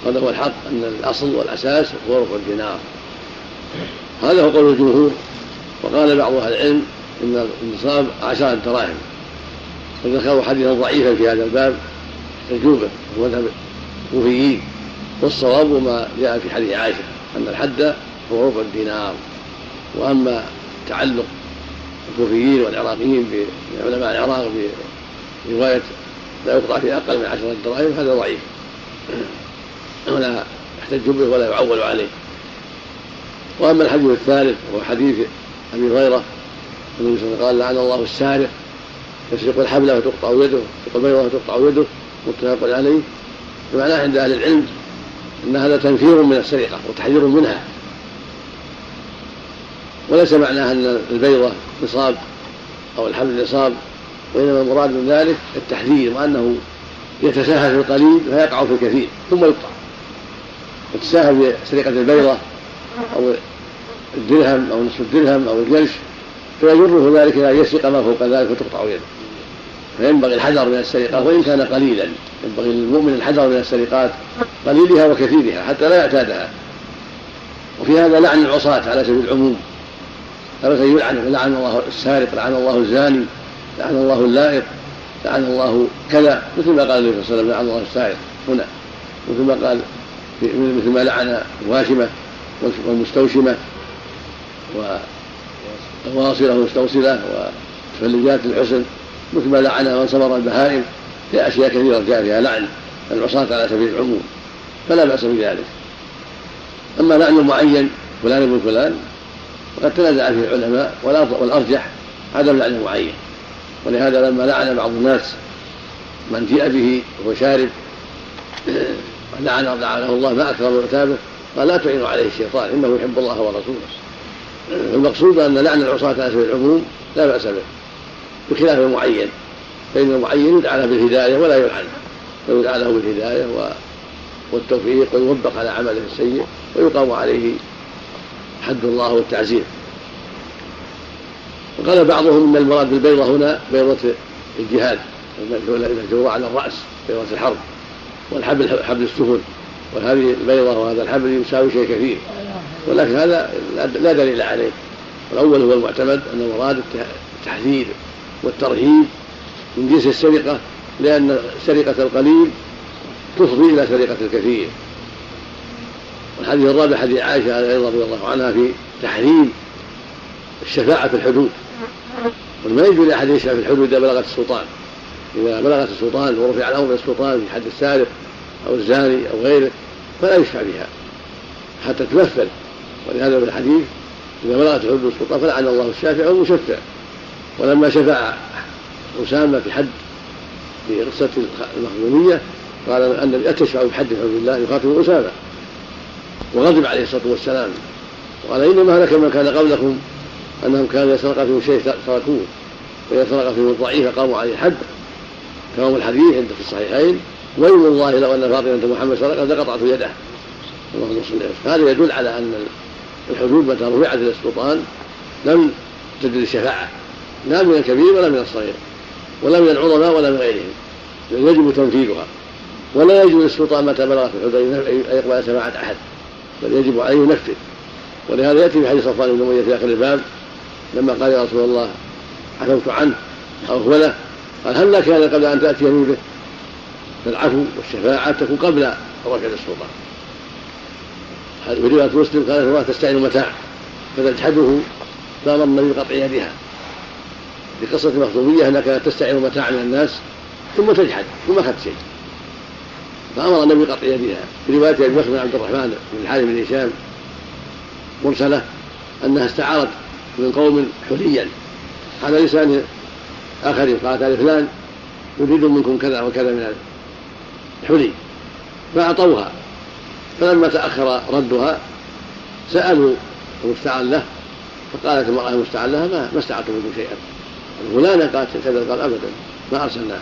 هذا هو الحق أن الأصل والأساس هو ربع الدينار. هذا هو قول الجمهور. وقال بعض أهل العلم إن النصاب عشرة دراهم. وذكروا حديثا ضعيفا في هذا الباب احتجوا به مذهب الكوفيين. والصواب ما جاء في حديث عائشة أن الحد هو ربع الدينار. وأما تعلق الكوفيين والعراقيين بعلماء العراق برواية لا يقطع في أقل من عشرة دراهم هذا ضعيف. ولا يحتج به ولا يعول عليه. وأما الحديث الثالث وهو حديث أبي هريرة النبي صلى الله عليه وسلم قال لعن الله السارق يسرق الحبل فتقطع يده يسرق البيضة فتقطع يده متفق عليه. بمعناه عند أهل العلم أن هذا تنفير من السرقة وتحذير منها. وليس معناها أن البيضة نصاب أو الحمل نصاب وإنما المراد من ذلك التحذير وأنه يتساهل في القليل فيقع في الكثير ثم يقطع. يتساهل في سرقة البيضة أو الدرهم أو نصف الدرهم أو الجلش فيجره ذلك إلى أن يسرق ما فوق ذلك فتقطع يده. فينبغي الحذر من السرقة وإن كان قليلا. ينبغي للمؤمن الحذر من السرقات قليلها وكثيرها حتى لا يعتادها. وفي هذا لعن العصاة على سبيل العموم. ثبت يلعن لعن الله السارق لعن الله الزاني لعن الله اللائق لعن الله كذا مثل ما قال النبي صلى الله عليه وسلم لعن الله السارق. هنا مثل ما قال مثل ما لعن الواشمة والمستوشمة والواصلة والمستوصلة وتفلجات الحسن مثل ما لعن من صبر البهائم في أشياء كثيرة جاء فيها لعن العصاة على سبيل العموم فلا بأس بذلك. أما لعن المعين فلان ابن فلان وقد تنازع فيه العلماء والأرجح عدم لعن المعين ولهذا لما لعن بعض الناس من جيء به وهو شارب لعن لعنه الله ما أكثر عتابه قال لا تعينوا عليه الشيطان إنه يحب الله ورسوله. المقصود أن لعن العصاة على سبيل العموم لا بأس به بخلاف المعين. فإن المعين يدعى له بالهداية ولا يلعن فيدعى له بالهدايه والتوفيق ويوبق على عمله السيء ويقام عليه حد الله والتعزير. وقال بعضهم إن المراد بالبيضة هنا بيضة الجهاد المجروره على الرأس بيضة الحرب. والحبل حبل السفن وهذه البيضه وهذا الحبل يساوي شيء كثير. ولكن هذا لا دليل عليه. الأول هو المعتمد أن المراد التحذير والترهيب من جنس السرقة لأن سرقة القليل تفضي إلى سرقة الكثير. والحديث الرابع حديث عائشة أيضا رضي الله عنها في تحريم الشفاعة في الحدود. وما يجوز لأحد يشفع في الحدود إذا بلغت السلطان. إذا بلغت السلطان ورفع الأمر إلى السلطان في حد السارق أو الزاني أو غيره فلا يشفع بها. حتى تمثل. ولهذا في الحديث إذا بلغت حدود السلطان فلعن الله الشافع والمشفع. ولما شفع أسامة في حد في قصه المخزوميه قال النبي أتشفع بحد حدود الله يخاطب أسامة. وغضب عليه الصلاة والسلام. وقال إنما هلك من كان قبلكم أنهم كانوا يسرق فيهم شيء تركوه. وإذا سرق فيهم الضعيف قاموا عليه الحد كما الحديث عند في الصحيحين. ويم الله لو أن فاطمة محمد سرقت لقطعت يده. اللهم صل هذا يدل على أن الحدود متى رفعت إلى السلطان لم تجد الشفاعه لا من الكبير ولا من الصغير ولا من العظماء ولا من غيرهم يجب تنفيذها. ولا يجب للسلطان متى بلغت الحدود أن يقبل شفاعه أحد بل يجب عليه ينفذ. ولهذا يأتي في حديث صفوان بن أمية في آخر الباب لما قال يا رسول الله عفوت عنه أو هو له؟ قال هل كان قبل أن تاتيني به؟ فالعفو والشفاعة تكون قبل رفع السلطان. في روايه مسلم قال الله تستعين متاع فتجحده فامر النبي بقطع يدها. في قصة المخزوميه انها كانت تستعين متاع من الناس ثم تجحد ثم اخذت شيء. فأمر النبي بقطع يدها. في رواية أبي بكر بن عبد الرحمن بن الحارث بن هشام مرسلة أنها استعارت من قوم حليا. على لسان اخر قالت لفلان نريد منكم كذا وكذا من الحلي فأعطوها. فلما تأخر ردها سألوا المستعان له فقالت المرأة المستعان لها ما ما استعرت منكم شيئا. فلانة قالت كذا قال ابدا ما أرسلناها.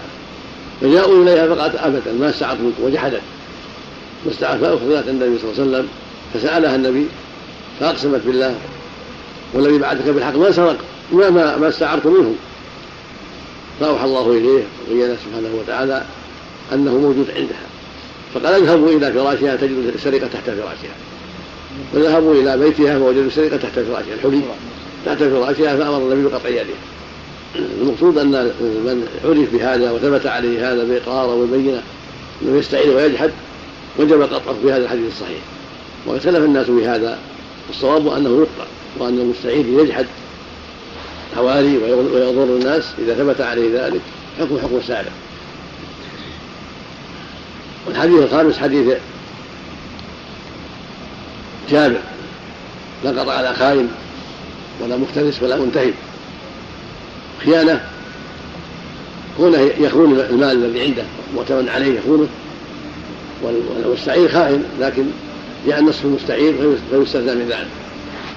فجاءوا إليها فقالت ابدا ما استعرت منكم وجحدت. واستعرت فأخذت عند النبي صلى الله عليه وسلم فسألها النبي فأقسمت بالله والذي بعدك بالحق ما سرق ما ما, ما استعرت منه. فأوحى الله إليه وبين سبحانه وتعالى أنه موجود عندها. فقال اذهبوا إلى فراشها تجد السرقة تحت فراشها. فذهبوا إلى بيتها فوجدوا السرقة تحت فراشها الحلي تحت فراشها فأمر النبي بقطع يده. المقصود أن من عرف بهذا وثبت عليه هذا بإقرار وبينة أنه يستعين ويجحد وجب قطعه في هذا الحديث الصحيح. واختلف الناس في هذا الصواب أنه يقطع وأن المستعين يجحد. حوالي ويضر الناس إذا ثبت عليه ذلك. حكم حكم السابق والحديث الخامس حديث جابر. قطع على خائن ولا مختلس ولا منتهب. خيانة. كونه يخون المال الذي عنده معتمد عليه يخونه والمستعين خائن لكن جاء النصف المستعين فيستثنى من ذلك.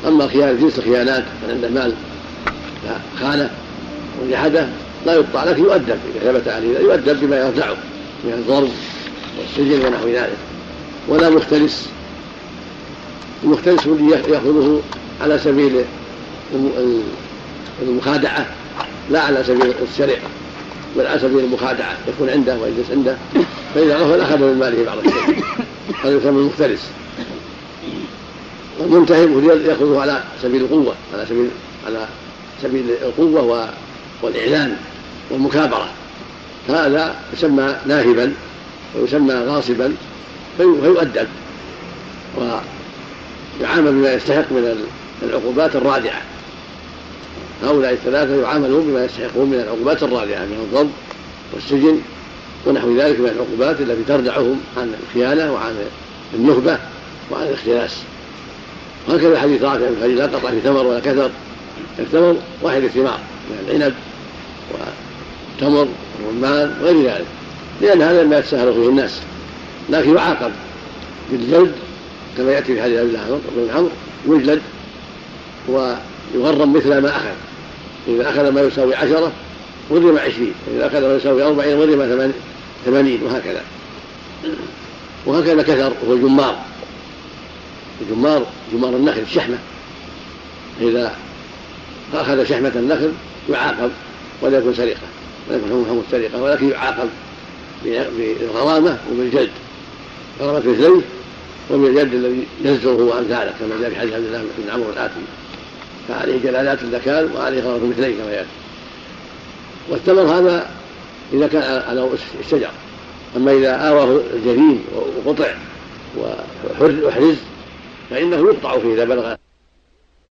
أما خيانة جنس الخيانات من عنده مال خانه وجحده لا يقطع لكن يؤدب. إذا ثبت عليه يؤدب بما يرجعه من الضرب والسجن ونحو ذلك. ولا مختلس. المختلس يأخذه على سبيل المخادعة لا على سبيل السرقة بل على سبيل المخادعة. يكون عنده ويجلس عنده. فإذا غفل أخذ من ماله بعض الشيء. هذا يسمى المختلس. والمنتهب يأخذه على سبيل القوة على سبيل على سبيل القوة والإعلان والمكابرة. هذا يسمى ناهبا ويسمى غاصبا فيؤدب ويعامل بما يستحق من العقوبات الرادعة. هؤلاء الثلاثة يعاملون بما يستحقون من العقوبات الرادعة من الضرب والسجن ونحو ذلك من العقوبات التي تردعهم عن الخيانة وعن النهبة وعن الاختلاس. وهكذا حديث رافع بن لا تقطع في ثمر ولا كثر. الثمر واحد الثمار من العنب والتمر والرمان وغير ذلك. لأن هذا ما يتساهل فيه الناس. لكن يعاقب بالجلد كما يأتي في حديث أبي بن عمرو يجلد ويغرم مثل ما أخذ. إذا أخذ ما يساوي عشرة غرم عشرين وإذا أخذ ما يساوي أربعين غرم ثمانين وهكذا. وهكذا كثر وهو الجمار الجمار جمار النخل الشحمة إذا أخذ شحمة النخل يعاقب ولا يكون سرقة ولا يكون حكم السرقة ولكن يعاقب بالغرامة وبالجلد غرامة مثليه وبالجلد الذي يزجره عن كما جاء في حديث عبد الله بن عمرو الآتي فعليه جلالات الذكال وعليه غرامة مثليه كما يأتي. والثمر هذا إذا كان على الشجر أما إذا آواه الجبين وقطع وحرز فإنه يقطع فيه إذا بلغ